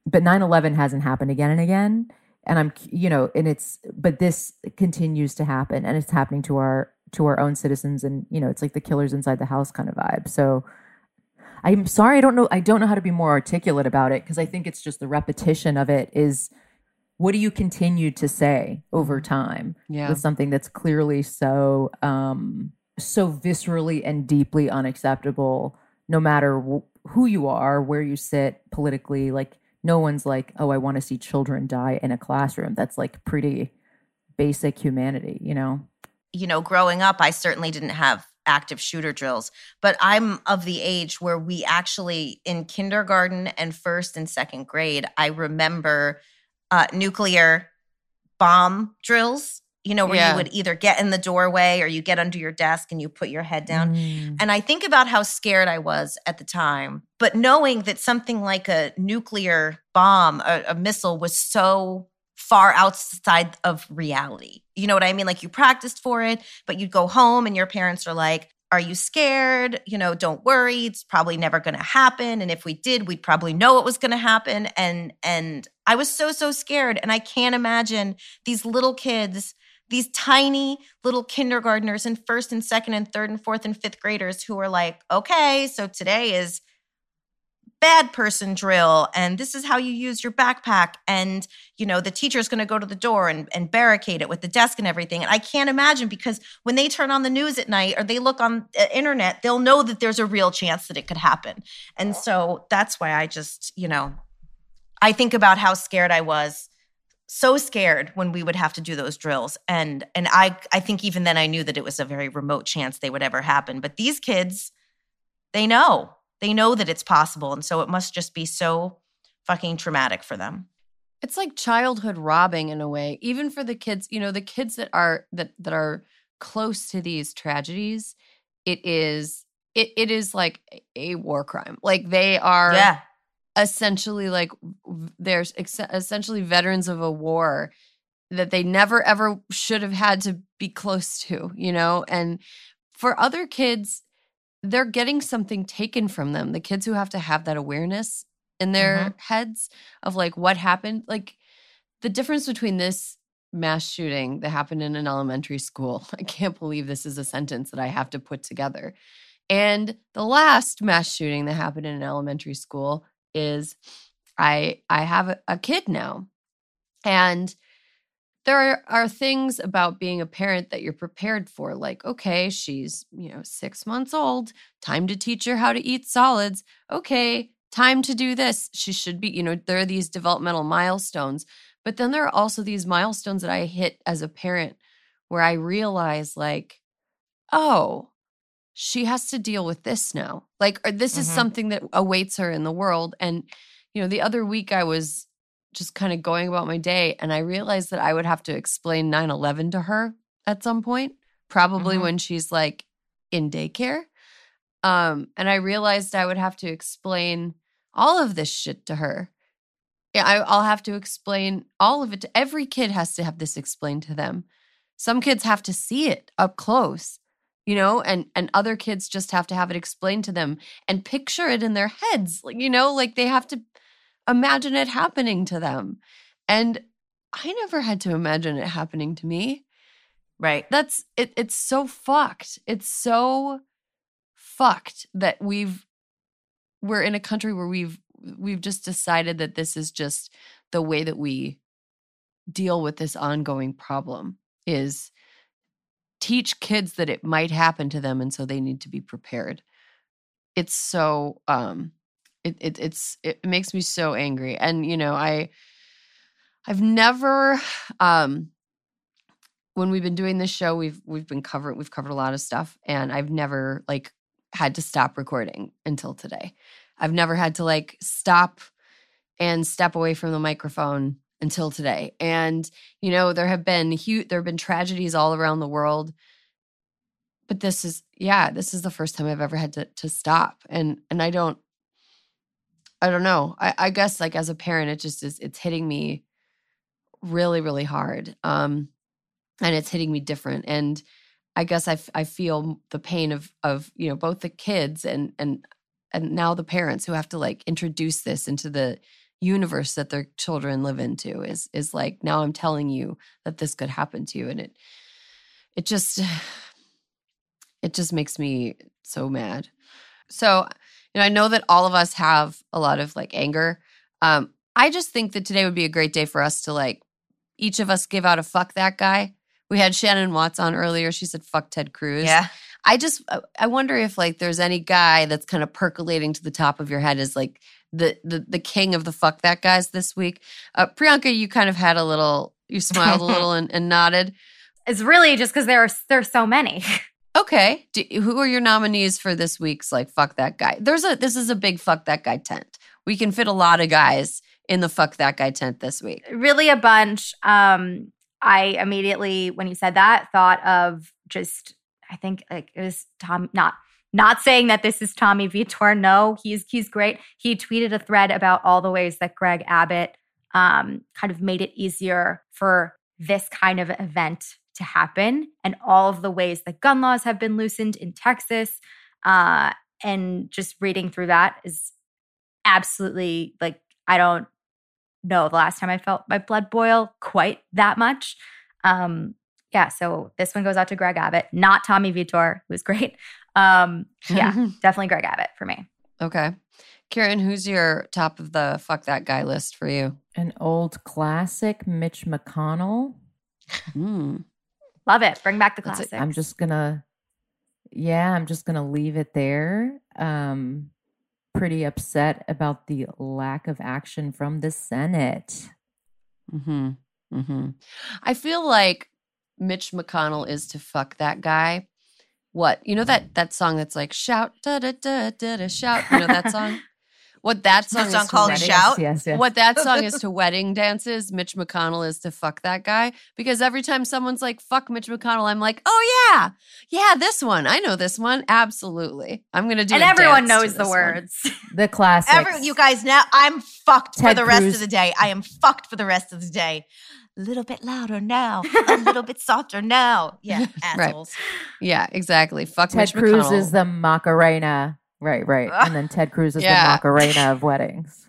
but 9/11 hasn't happened again and again and I'm you know and it's but this continues to happen and it's happening to our to our own citizens and you know it's like the killers inside the house kind of vibe. So I'm sorry I don't know I don't know how to be more articulate about it because I think it's just the repetition of it is what do you continue to say over time Yeah. with something that's clearly so um so viscerally and deeply unacceptable no matter wh- who you are where you sit politically like no one's like oh i want to see children die in a classroom that's like pretty basic humanity you know you know, growing up, I certainly didn't have active shooter drills, but I'm of the age where we actually, in kindergarten and first and second grade, I remember uh, nuclear bomb drills, you know, where Yeah. you would either get in the doorway or you get under your desk and you put your head down. Mm. And I think about how scared I was at the time, but knowing that something like a nuclear bomb, a, a missile was so far outside of reality. You know what I mean? Like you practiced for it, but you'd go home and your parents are like, are you scared? You know, don't worry. It's probably never going to happen. And if we did, we'd probably know it was going to happen. And and I was so so scared. And I can't imagine these little kids, these tiny little kindergartners and first and second and third and fourth and fifth graders who are like, okay, so today is bad person drill and this is how you use your backpack and you know the teacher's going to go to the door and, and barricade it with the desk and everything and i can't imagine because when they turn on the news at night or they look on the internet they'll know that there's a real chance that it could happen and so that's why i just you know i think about how scared i was so scared when we would have to do those drills and and i i think even then i knew that it was a very remote chance they would ever happen but these kids they know they know that it's possible and so it must just be so fucking traumatic for them. It's like childhood robbing in a way even for the kids you know the kids that are that that are close to these tragedies it is it, it is like a war crime. Like they are yeah. essentially like they're ex- essentially veterans of a war that they never ever should have had to be close to you know? And for other kids they're getting something taken from them the kids who have to have that awareness in their mm-hmm. heads of like what happened like the difference between this mass shooting that happened in an elementary school i can't believe this is a sentence that i have to put together and the last mass shooting that happened in an elementary school is i i have a, a kid now and there are, are things about being a parent that you're prepared for like okay she's you know six months old time to teach her how to eat solids. Okay time to do this. She should be you know there are these developmental milestones but then there are also these milestones that i hit as a parent where i realize like oh she has to deal with this now. Like or this is Mhm. something that awaits her in the world and you know the other week i was just kind of going about my day and i realized that i would have to explain 9-11 to her at some point probably Mhm. when she's like in daycare. Um and i realized i would have to explain all of this shit to her. Yeah I, i'll have to explain all of it to every kid has to have this explained to them. Some kids have to see it up close you know and and other kids just have to have it explained to them and picture it in their heads like you know like they have to imagine it happening to them. And i never had to imagine it happening to me. Right. That's it it's so fucked. It's so fucked that we've we're in a country where we've we've just decided that this is just the way that we deal with this ongoing problem is teach kids that it might happen to them and so they need to be prepared. It's so um it, it it's it makes me so angry and you know i i've never um when we've been doing this show we've we've been covering we've covered a lot of stuff and i've never like had to stop recording until today. I've never had to like stop and step away from the microphone until today and you know there have been huge there have been tragedies all around the world but this is yeah this is the first time i've ever had to to stop and and i don't i don't know i i guess like as a parent it just is it's hitting me really really hard um and it's hitting me different and I guess I, I feel the pain of of you know both the kids and and and now the parents who have to like introduce this into the universe that their children live into is is like now I'm telling you that this could happen to you and it it just it just makes me so mad. So, you know, I know that all of us have a lot of like anger. Um I just think that today would be a great day for us to like each of us give out a fuck that guy. We had Shannon Watts on earlier. She said fuck Ted Cruz. Yeah. I just uh, I wonder if like there's any guy that's kind of percolating to the top of your head as like the the the king of the fuck that guys this week. Uh, Priyanka, you kind of had a little, you smiled a little and, and nodded. It's really just because there are there's so many. Okay, Do, who are your nominees for this week's like fuck that guy? There's a this is a big fuck that guy tent. We can fit a lot of guys in the fuck that guy tent this week. really a bunch. Um, I immediately, when you said that, thought of just I think like it was Tom. Not not saying that this is Tommy Vitor. No, he's he's great. He tweeted a thread about all the ways that Greg Abbott um, kind of made it easier for this kind of event to happen, and all of the ways that gun laws have been loosened in Texas. Uh, and just reading through that is absolutely like I don't know the last time I felt my blood boil quite that much. Um, yeah, so this one goes out to Greg Abbott, not Tommy Vitor, who's great. Um, yeah, definitely Greg Abbott for me. Okay. Kiran, who's your top of the fuck that guy list for you? An old classic, Mitch McConnell. Mm. Love it. Bring back the That's classics. I'm just gonna, yeah, I'm just gonna leave it there. Um, pretty upset about the lack of action from the Senate. Hmm. Hmm. I feel like Mitch McConnell is to fuck that guy. What you know that that song that's like shout da da da da da shout. You know that song. What that song, is to called wedding- Shout? Yes, yes. What that song is to wedding dances, Mitch McConnell is to fuck that guy. Because every time someone's like, fuck Mitch McConnell, I'm like, oh yeah, yeah, this one. I know this one. Absolutely. I'm going to do and everyone knows the this one. words. The classics. Every, you guys now, I'm fucked for Ted the rest Cruz. of the day. I am fucked for the rest of the day. A little bit louder now, a little bit softer now. Yeah, Right. assholes. Yeah, exactly. Fuck Ted Mitch Cruz McConnell. is the Macarena. Right, right. Ugh. And then Ted Cruz is Yeah. the Macarena of weddings.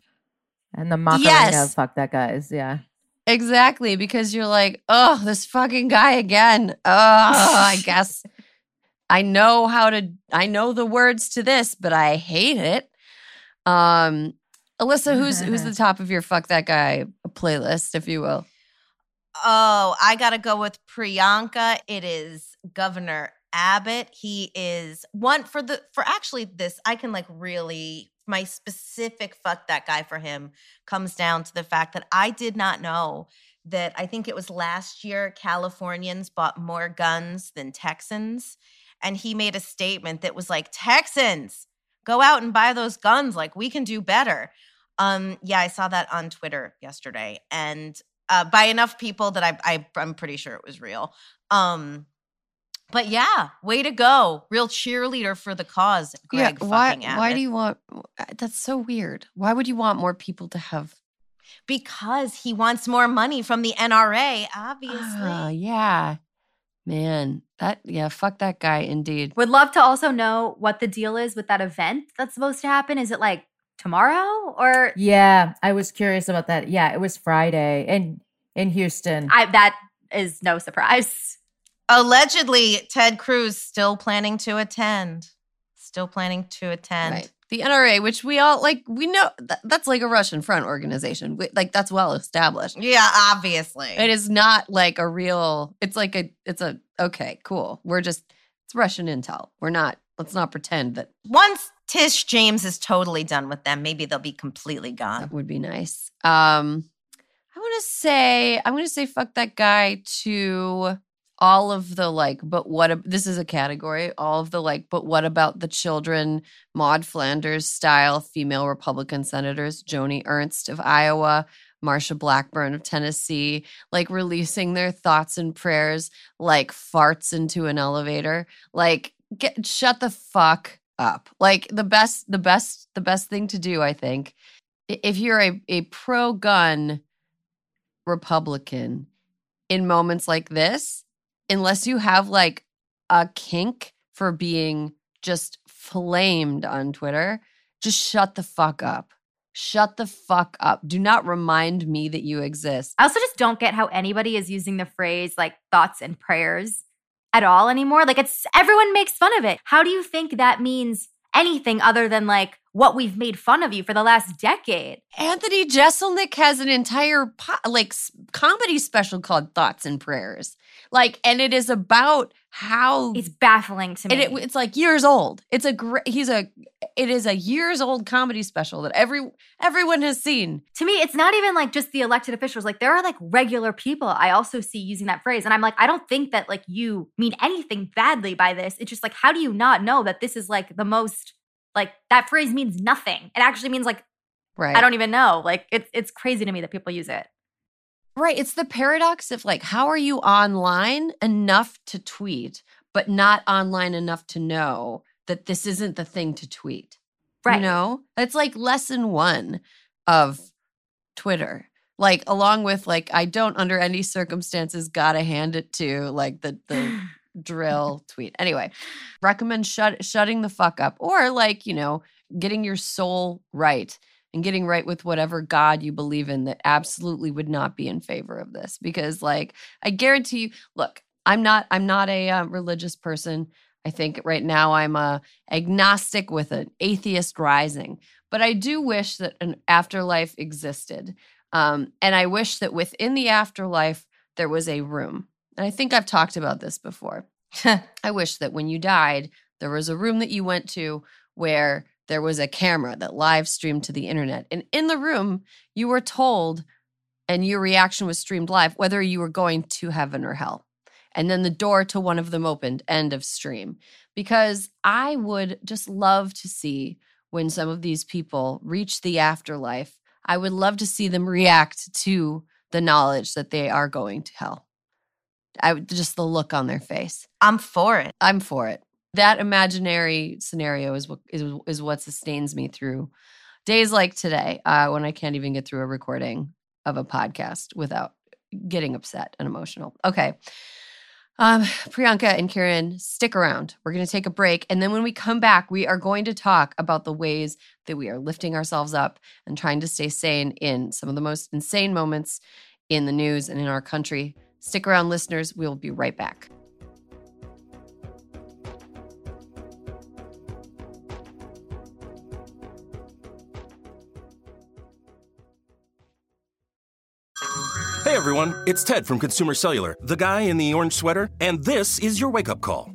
And the Macarena Yes. of fuck that guys. Yeah. Exactly, because you're like, oh, this fucking guy again. Oh, I guess I know how to I know the words to this, but I hate it. Um Alyssa, who's who's the top of your fuck that guy playlist, if you will? Oh, I got to go with Priyanka. It is Governor Abbott. He is one for the for actually this I can like really my specific fuck that guy for him comes down to the fact that I did not know that I think it was last year Californians bought more guns than Texans and he made a statement that was like Texans go out and buy those guns like we can do better. Um yeah, I saw that on Twitter yesterday and uh, by enough people that I, I I'm pretty sure it was real. Um, but yeah, way to go, real cheerleader for the cause, Greg. why fucking why do you want that's so weird. Why would you want more people to have Because he wants more money from the NRA, obviously. Ah, yeah. Man, that yeah, fuck that guy indeed. Would love to also know what the deal is with that event that's supposed to happen. Is it like tomorrow or Yeah. I was curious about that. Yeah. It was Friday in in Houston. I that is no surprise. Allegedly, Ted Cruz still planning to attend. Still planning to attend. Right. The NRA, which we all like, we know that, that's like a Russian front organization. We, like that's well established. Yeah, obviously. It is not like a real. It's like a. It's a okay, cool. We're just. It's Russian intel. We're not. Let's not pretend that Once Tish James is totally done with them, maybe they'll be completely gone. that would be nice. Um, I want to say. I'm going to say fuck that guy to all of the like. But what? ab- This is a category. All of the like. But what about the children? Maud Flanders style female Republican senators, Joni Ernst of Iowa, Marsha Blackburn of Tennessee, like releasing their thoughts and prayers like farts into an elevator. Like, get shut the fuck up. Like the best, the best, the best thing to do, I think, if you're a, a pro gun Republican in moments like this, unless you have like a kink for being just flamed on Twitter, just shut the fuck up. Shut the fuck up. Do not remind me that you exist. I also just don't get how anybody is using the phrase like thoughts and prayers at all anymore. Like it's everyone makes fun of it. How do you think that means anything other than like what we've made fun of you for the last decade? Anthony Jeselnik has an entire po- like comedy special called Thoughts and Prayers. Like and it is about how It's baffling to me. and it, it's like years old. It's a great he's a it is a years old comedy special that every everyone has seen. to me, it's not even like just the elected officials. Like there are like regular people I also see using that phrase. And I'm like, I don't think that like you mean anything badly by this. It's just like, how do you not know that this is like the most like that phrase means nothing? It actually means like Right. I don't even know. Like it's it's crazy to me that people use it. Right. It's the paradox of like, how are you online enough to tweet, but not online enough to know that this isn't the thing to tweet? Right. You know, it's like lesson one of Twitter. Like, along with like, I don't under any circumstances gotta hand it to like the the drill tweet. Anyway, recommend shut shutting the fuck up or like, you know, getting your soul right and getting right with whatever God you believe in that absolutely would not be in favor of this because like I guarantee you look I'm not I'm not a uh, religious person I think right now I'm a agnostic with an atheist rising but I do wish that an afterlife existed um, and I wish that within the afterlife there was a room and I think I've talked about this before I wish that when you died there was a room that you went to where there was a camera that live streamed to the internet. And in the room, you were told, and your reaction was streamed live, whether you were going to heaven or hell. And then the door to one of them opened, end of stream. Because I would just love to see when some of these people reach the afterlife, I would love to see them react to the knowledge that they are going to hell. I just the look on their face. I'm for it. I'm for it. That imaginary scenario is what is, is what sustains me through days like today, uh, when I can't even get through a recording of a podcast without getting upset and emotional. Okay. Um, Priyanka and Kiran, stick around. We're going to take a break. And then when we come back, we are going to talk about the ways that we are lifting ourselves up and trying to stay sane in some of the most insane moments in the news and in our country. Stick around, listeners. We'll be right back. Hey everyone, it's Ted from Consumer Cellular, the guy in the orange sweater, and this is your wake up call.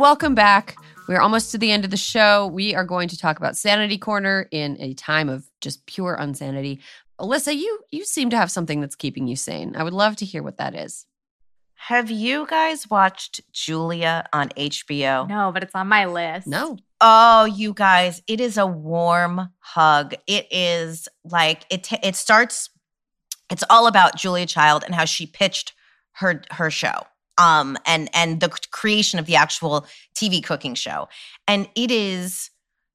And welcome back. We're almost to the end of the show. We are going to talk about Sanity Corner in a time of just pure unsanity. Alyssa, you you seem to have something that's keeping you sane. I would love to hear what that is. Have you guys watched Julia on HBO? No, but it's on my list. No. Oh, you guys, it is a warm hug. It is like it it starts it's all about Julia Child and how she pitched her her show. Um and and the creation of the actual TV cooking show. And it is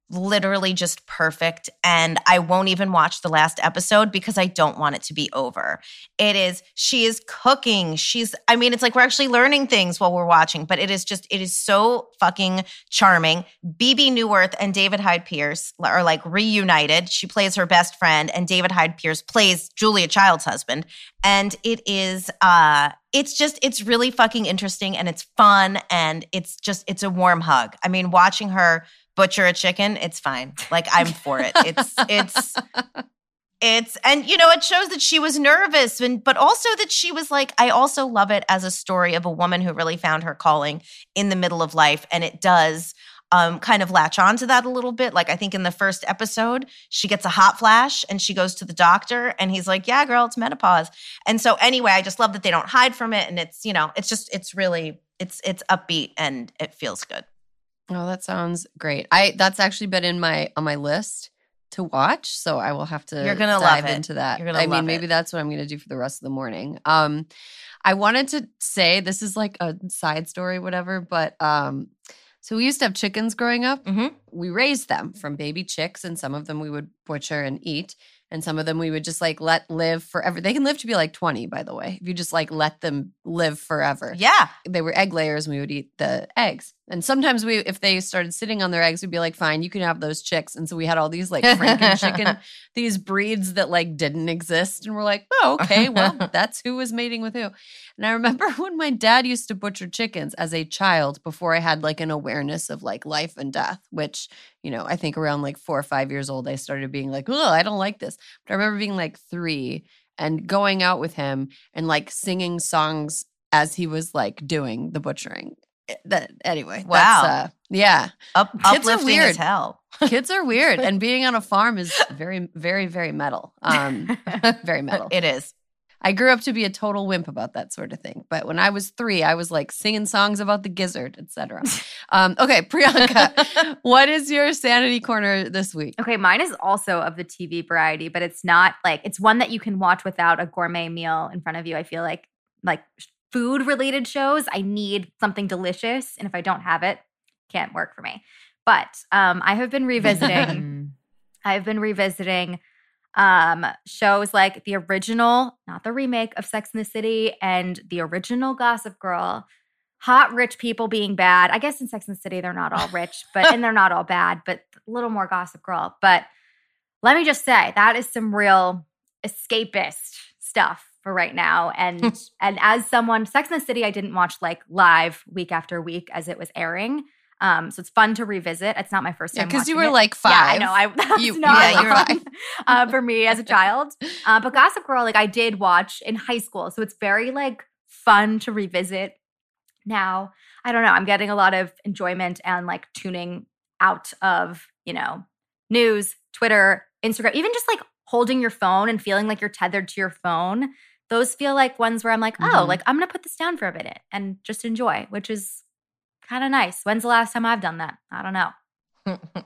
literally just perfect and I won't even watch the last episode because I don't want it to be over. It is she is cooking. She's I mean it's like we're actually learning things while we're watching, but it is just it is so fucking charming. Bebe Neuwirth and David Hyde Pierce are like reunited. She plays her best friend and David Hyde Pierce plays Julia Child's husband and it is uh it's just it's really fucking interesting and it's fun and it's just it's a warm hug. I mean watching her butcher a chicken, it's fine. Like I'm for it. It's it's it's and you know it shows that she was nervous and but also that she was like I also love it as a story of a woman who really found her calling in the middle of life and it does um, kind of latch on to that a little bit. Like I think in the first episode, she gets a hot flash and she goes to the doctor and he's like, "Yeah, girl, it's menopause." And so anyway, I just love that they don't hide from it and it's, you know, it's just it's really it's it's upbeat and it feels good. Oh, that sounds great. I that's actually been in my on my list to watch, so I will have to You're gonna dive into that. You're gonna I love mean, maybe it. that's what I'm gonna do for the rest of the morning. Um I wanted to say this is like a side story, whatever, but um so we used to have chickens growing up. Mhm. We raised them from baby chicks, and some of them we would butcher and eat, and some of them we would just like let live forever. They can live to be like 20, by the way, if you just like let them live forever Yeah. they were egg layers and we would eat the eggs. And sometimes we if they started sitting on their eggs, we'd be like, fine, you can have those chicks. And so we had all these like Franken chicken, these breeds that like didn't exist. And we're like, oh, okay, well, that's who was mating with who. And I remember when my dad used to butcher chickens as a child before I had like an awareness of like life and death, which, you know, I think around like four or five years old, I started being like, oh, I don't like this. But I remember being like three and going out with him and like singing songs as he was like doing the butchering. That anyway. Wow. That's, uh, yeah. Up, Kids are uplifting as weird. hell. Kids are weird, and being on a farm is very, very, very metal. Um, very metal. It is. I grew up to be a total wimp about that sort of thing. But when I was three, I was like singing songs about the gizzard, etc. Um, okay, Priyanka, what is your sanity corner this week? Okay, mine is also of the TV variety, but it's not like it's one that you can watch without a gourmet meal in front of you. I feel like like food related shows, I need something delicious, and if I don't have it, can't work for me. But um, I have been revisiting. I've been revisiting um shows like the original, not the remake of Sex in the City and the original Gossip Girl. Hot rich people being bad. I guess in Sex in the City they're not all rich, but and they're not all bad, but a little more Gossip Girl. But let me just say that is some real escapist stuff for right now. And and as someone, Sex in the City, I didn't watch like live week after week as it was airing. Um, so it's fun to revisit. It's not my first Yeah, time because you were it. like Yeah, I know. I You- not yeah, you were fun, uh, for me as a child. Uh, but Gossip Girl, like I did watch in high school, so it's very like fun to revisit. Now, I don't know. I'm getting a lot of enjoyment and like tuning out of you know news, Twitter, Instagram, even just like holding your phone and feeling like you're tethered to your phone. Those feel like ones where I'm like, oh, Mhm. like I'm gonna put this down for a minute and just enjoy, which is kind of nice. When's the last time I've done that? I don't know.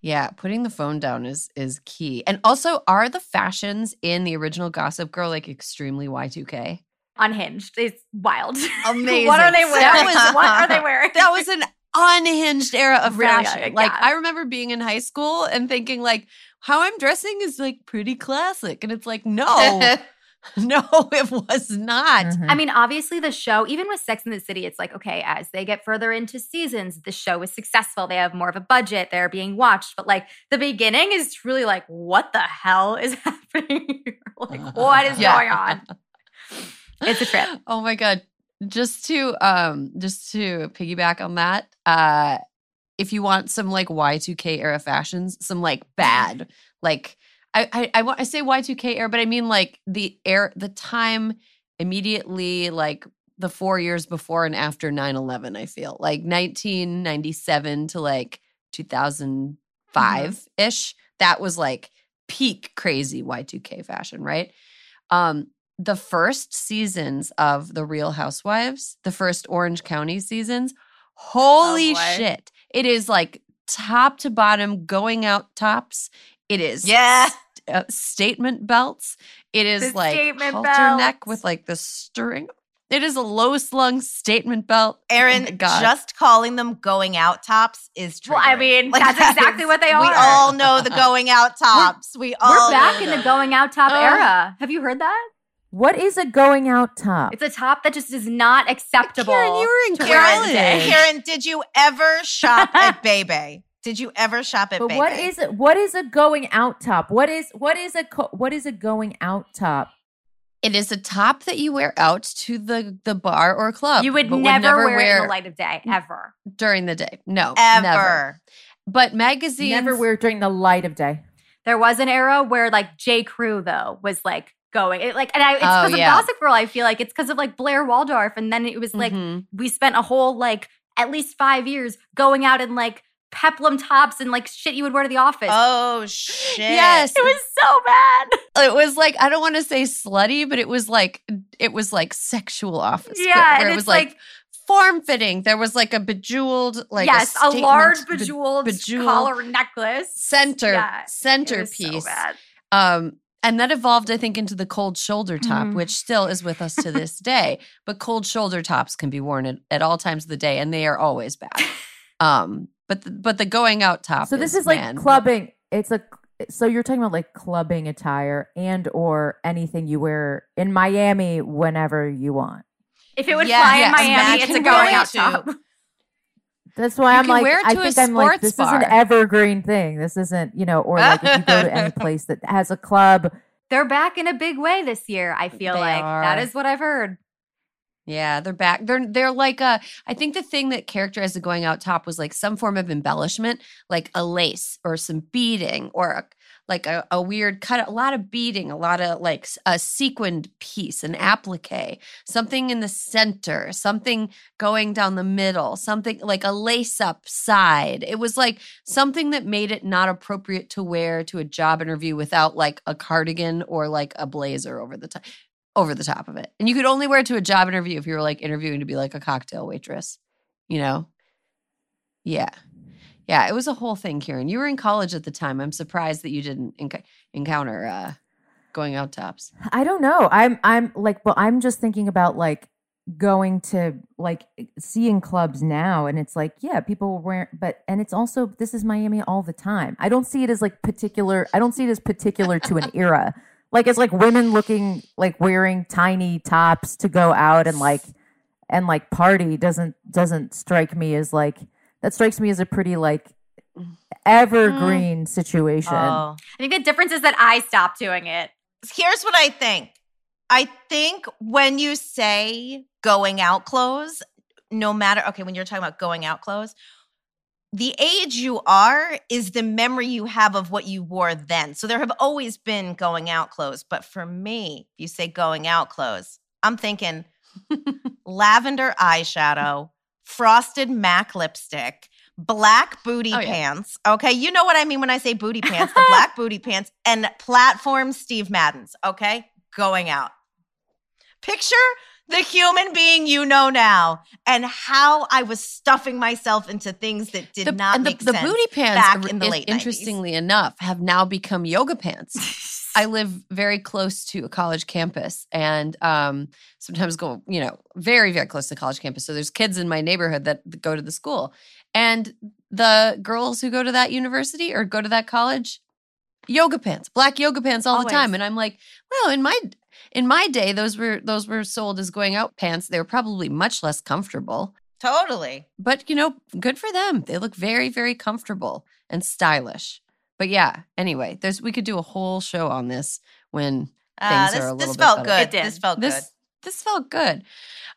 Yeah, putting the phone down is is key. And also, are the fashions in the original Gossip Girl like extremely Y2K? Unhinged. It's wild. Amazing. what are they wearing? That was- what are they wearing? That was an unhinged era of fashion. Like Yeah. I remember being in high school and thinking like how I'm dressing is like pretty classic. And it's like, no, no, it was not. Mhm. I mean, obviously, the show, even with Sex in the City, it's like, okay, as they get further into seasons, the show is successful. They have more of a budget. They're being watched. But like the beginning is really like, what the hell is happening? here? like, what is Yeah. going on? It's a trip. Oh my god. Just to um just to piggyback on that, uh if you want some like Y2K era fashions, some like bad, like I I, I I say Y2K era, but I mean like the air the time immediately like the four years before and after 9-11, I feel. Like 1997 to like 2005 ish. That was like peak crazy Y2K fashion, right? Um, the first seasons of The Real Housewives, the first Orange County seasons, holy boy. shit. It is like top to bottom going out tops. It is Yeah. St- uh, statement belts. It is The like statement halter neck with like the string. It is a low slung statement belt. Erin, Oh just calling them going out tops is true. Well, I mean, like, that's exactly what they are. We all know the going out tops. We all We're back know in the going out top Ugh. era. Have you heard that? What is a going out top? It's a top that just is not acceptable. Kiran, you were in to wear Kiran, did you ever shop at Bebe? Did you ever shop at but Bebe? what is it? What is a going out top? What is what is a co- what is a going out top? It is a top that you wear out to the the bar or club. You would but never, wear, it in the light of day, ever. during the day. No, Ever. never. But magazines Never wear during the light of day. There was an era where like J. Crew though was like going it, like, and I, it's Oh, because yeah. of Gossip Girl. I feel like it's because of like Blair Waldorf, and then it was like Mhm. we spent a whole like at least five years going out in like peplum tops and like shit you would wear to the office. Oh shit! Yes. it was so bad. It was like I don't want to say slutty, but it was like it was like sexual office. Yeah, where and it was like, like- form fitting. There was like a bejeweled, like yes, a, statement large be- bejeweled, bejeweled collar necklace. center Yeah, centerpiece. so bad. Um, and that evolved, I think, into the cold shoulder top, Mhm. which still is with us to this day. But cold shoulder tops can be worn at, at all times of the day, and they are always bad. Um, but the, but the going out top. So this is like man, clubbing. It's a so you're talking about like clubbing attire and or anything you wear in Miami whenever you want. If it would Yeah, fly yes, in Miami, it's a going out it to- top. That's why You I'm like, wear I to a think I'm like, sports this is an evergreen thing. This isn't, you know, or like if you go to any place that has a club. They're back in a big way this year. I feel They like that are. is what I've heard. Yeah, they're back. They're they're like a. I think the thing that characterized the going out top was like some form of embellishment, like a lace or some beading or a, like a, a weird cut. A lot of beading, a lot of like a sequined piece, an applique, something in the center, something going down the middle, something like a lace up side. It was like something that made it not appropriate to wear to a job interview without like a cardigan or like a blazer over the top over the top of it. And you could only wear it to a job interview if you were like interviewing to be like a cocktail waitress, you know? Yeah. Yeah, it was a whole thing, Kiran. You were in college at the time. I'm surprised that you didn't enc- encounter uh, going out tops. I don't know. I'm I'm like, well, I'm just thinking about like going to like seeing clubs now and it's like yeah people wear but and it's also this is miami all the time i don't see it as like particular i don't see it as particular to an era like it's like women looking like wearing tiny tops to go out and like and like party doesn't doesn't strike me as like that strikes me as a pretty like evergreen mm. situation Oh. I think the difference is that I stopped doing it. Here's what I think. I think when you say going out clothes, no matter okay, when you're talking about going out clothes, the age you are is the memory you have of what you wore then. So there have always been going out clothes, but for me, you say going out clothes, I'm thinking lavender eyeshadow, frosted MAC lipstick, black booty Oh, yeah. pants. Okay, you know what I mean when I say booty pants, the black booty pants and platform Steve Maddens, okay? Going out. Picture the human being you know now and how I was stuffing myself into things that did the, not and the, make the sense. booty pants, back in the late 90s. interestingly enough, have now become yoga pants. I live very close to a college campus and um, sometimes go, you know, very, very close to the college campus. So there's kids in my neighborhood that go to the school. And the girls who go to that university or go to that college, yoga pants, black yoga pants all the time. And I'm like, well, in my in my day, those were those were sold as going out pants. They were probably much less comfortable Totally. but you know, good for them. They look very, very comfortable and stylish. But yeah, anyway, there's we could do a whole show on this when Uh, Things this are a little this bit felt better. good. It did. This felt this good. this felt good.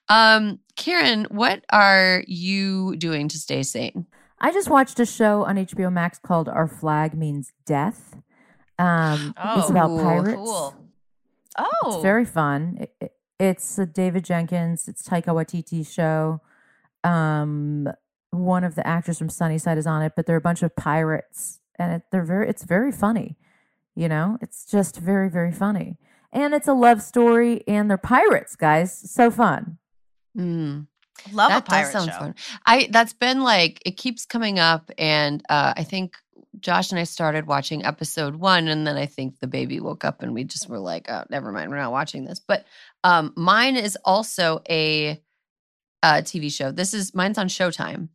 Um, Kiran, what are you doing to stay sane? I just watched a show on HBO Max called Our Flag Means Death. Um, it's about Oh, pirates. Cool. Oh, It's very fun. It, it- it's a David Jenkins. It's Taika Waititi's show. Um, one of the actors from Sunnyside is on it, but they're a bunch of pirates, and it, they're very. It's very funny. You know, it's just very very funny, and it's a love story, and they're pirates, guys. So fun. Mm. love that a pirate does sound show. fun. I that's been like it keeps coming up, and uh, I think Josh and I started watching episode one, and then I think the baby woke up, and we just were like, "Oh, never mind, we're not watching this." But um, mine is also a, uh TV show. This is mine's on Showtime,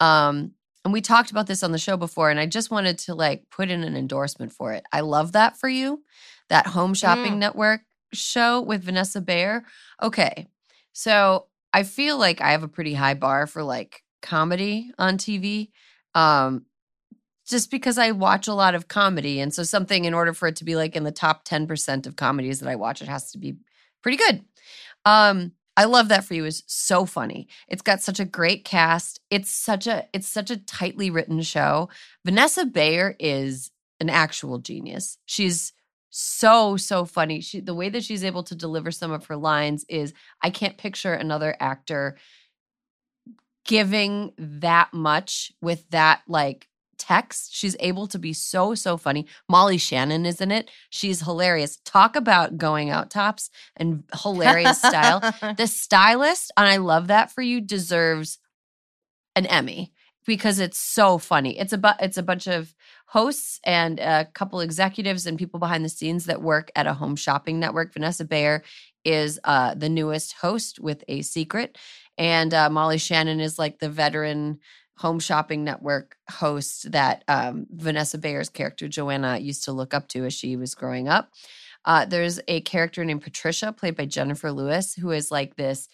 um, and we talked about this on the show before, and I just wanted to like put in an endorsement for it. I love that for you, that Home Shopping Mm. Network show with Vanessa Bayer. Okay, so I feel like I have a pretty high bar for like comedy on TV. Um just because I watch a lot of comedy and so something in order for it to be like in the top 10% of comedies that I watch it has to be pretty good. Um I love that for you is so funny. It's got such a great cast. It's such a it's such a tightly written show. Vanessa Bayer is an actual genius. She's so so funny. She the way that she's able to deliver some of her lines is I can't picture another actor giving that much with that like text. She's able to be so, so funny. Molly Shannon is in it. She's hilarious. Talk about going out tops and hilarious style. The stylist, and I love that for you, deserves an Emmy because it's so funny. It's a bu- it's a bunch of hosts and a couple executives and people behind the scenes that work at a home shopping network. Vanessa Bayer is uh, the newest host with A Secret, and uh, Molly Shannon is like the veteran home shopping network host that um, Vanessa Bayer's character Joanna used to look up to as she was growing up. Uh, there's a character named Patricia, played by Jennifer Lewis, who is like this,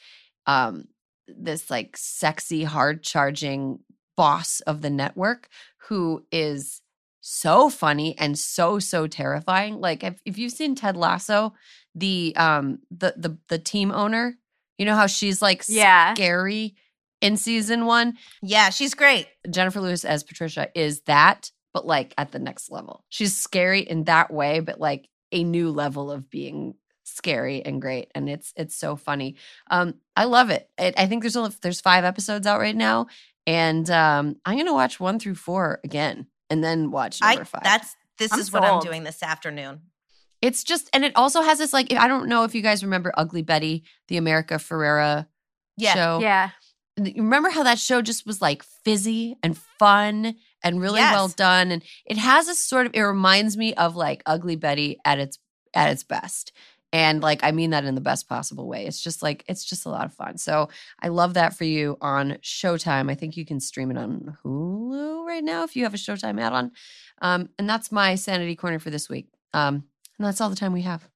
um, this like sexy, hard charging boss of the network who is so funny and so so terrifying. Like if, if you've seen Ted Lasso, the um the the the team owner, you know how she's like Yeah. scary in season one. Yeah, she's great. Jennifer Lewis as Patricia is that, but like at the next level. She's scary in that way, but like a new level of being scary and great. And it's it's so funny. Um, I love it. it I think there's only there's five episodes out right now, and um, I'm gonna watch one through four again, and then watch I number five. that's this I'm is what I'm doing this afternoon. It's just, and it also has this like I don't know if you guys remember Ugly Betty, the America Ferrera Yeah. show. Yeah. You remember how that show just was like fizzy and fun and really Yes. well done and it has a sort of it reminds me of like ugly betty at its at its best and like i mean that in the best possible way. It's just like it's just a lot of fun. So i love that for you on showtime. I think you can stream it on hulu right now if you have a showtime add-on um, and that's my sanity corner for this week. Um, and that's all the time we have.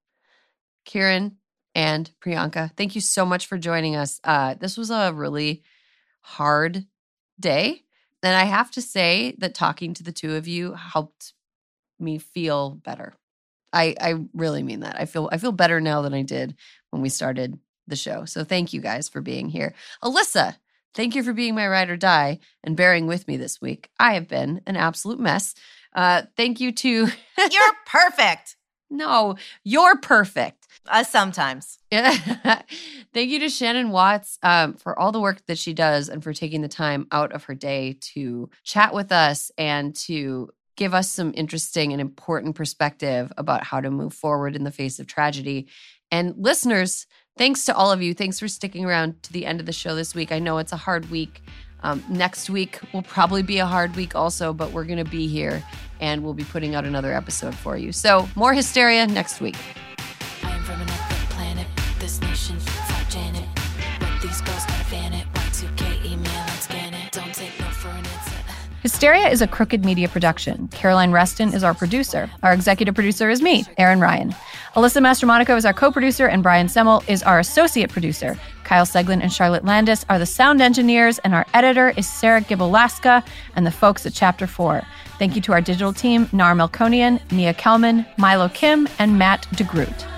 Kiran and priyanka thank you so much for joining us uh, this was a really hard day. And I have to say that talking to the two of you helped me feel better. I I really mean that. I feel I feel better now than I did when we started the show. So thank you guys for being here. Alyssa, thank you for being my ride or die and bearing with me this week. I have been an absolute mess. Uh thank you to You're perfect. No, you're perfect. Uh, sometimes. Thank you to Shannon Watts um, for all the work that she does and for taking the time out of her day to chat with us and to give us some interesting and important perspective about how to move forward in the face of tragedy. And listeners, thanks to all of you. Thanks for sticking around to the end of the show this week. I know it's a hard week. Um, next week will probably be a hard week also, but we're going to be here and we'll be putting out another episode for you. So, more hysteria next week. I am from another planet. This nation, fuck Janet. But these girls gotta fan it. Y2K email and scan it. Don't take no for an answer. Hysteria is a crooked media production. Caroline Reston is our producer. Our executive producer is me, Erin Ryan. Alyssa Mastromonaco is our co producer, and Brian Semmel is our associate producer. Kyle Seglin and Charlotte Landis are the sound engineers, and our editor is Sarah Gibalaska and the folks at Chapter 4. Thank you to our digital team, Nar Melkonian, Nia Kelman, Milo Kim, and Matt DeGroot.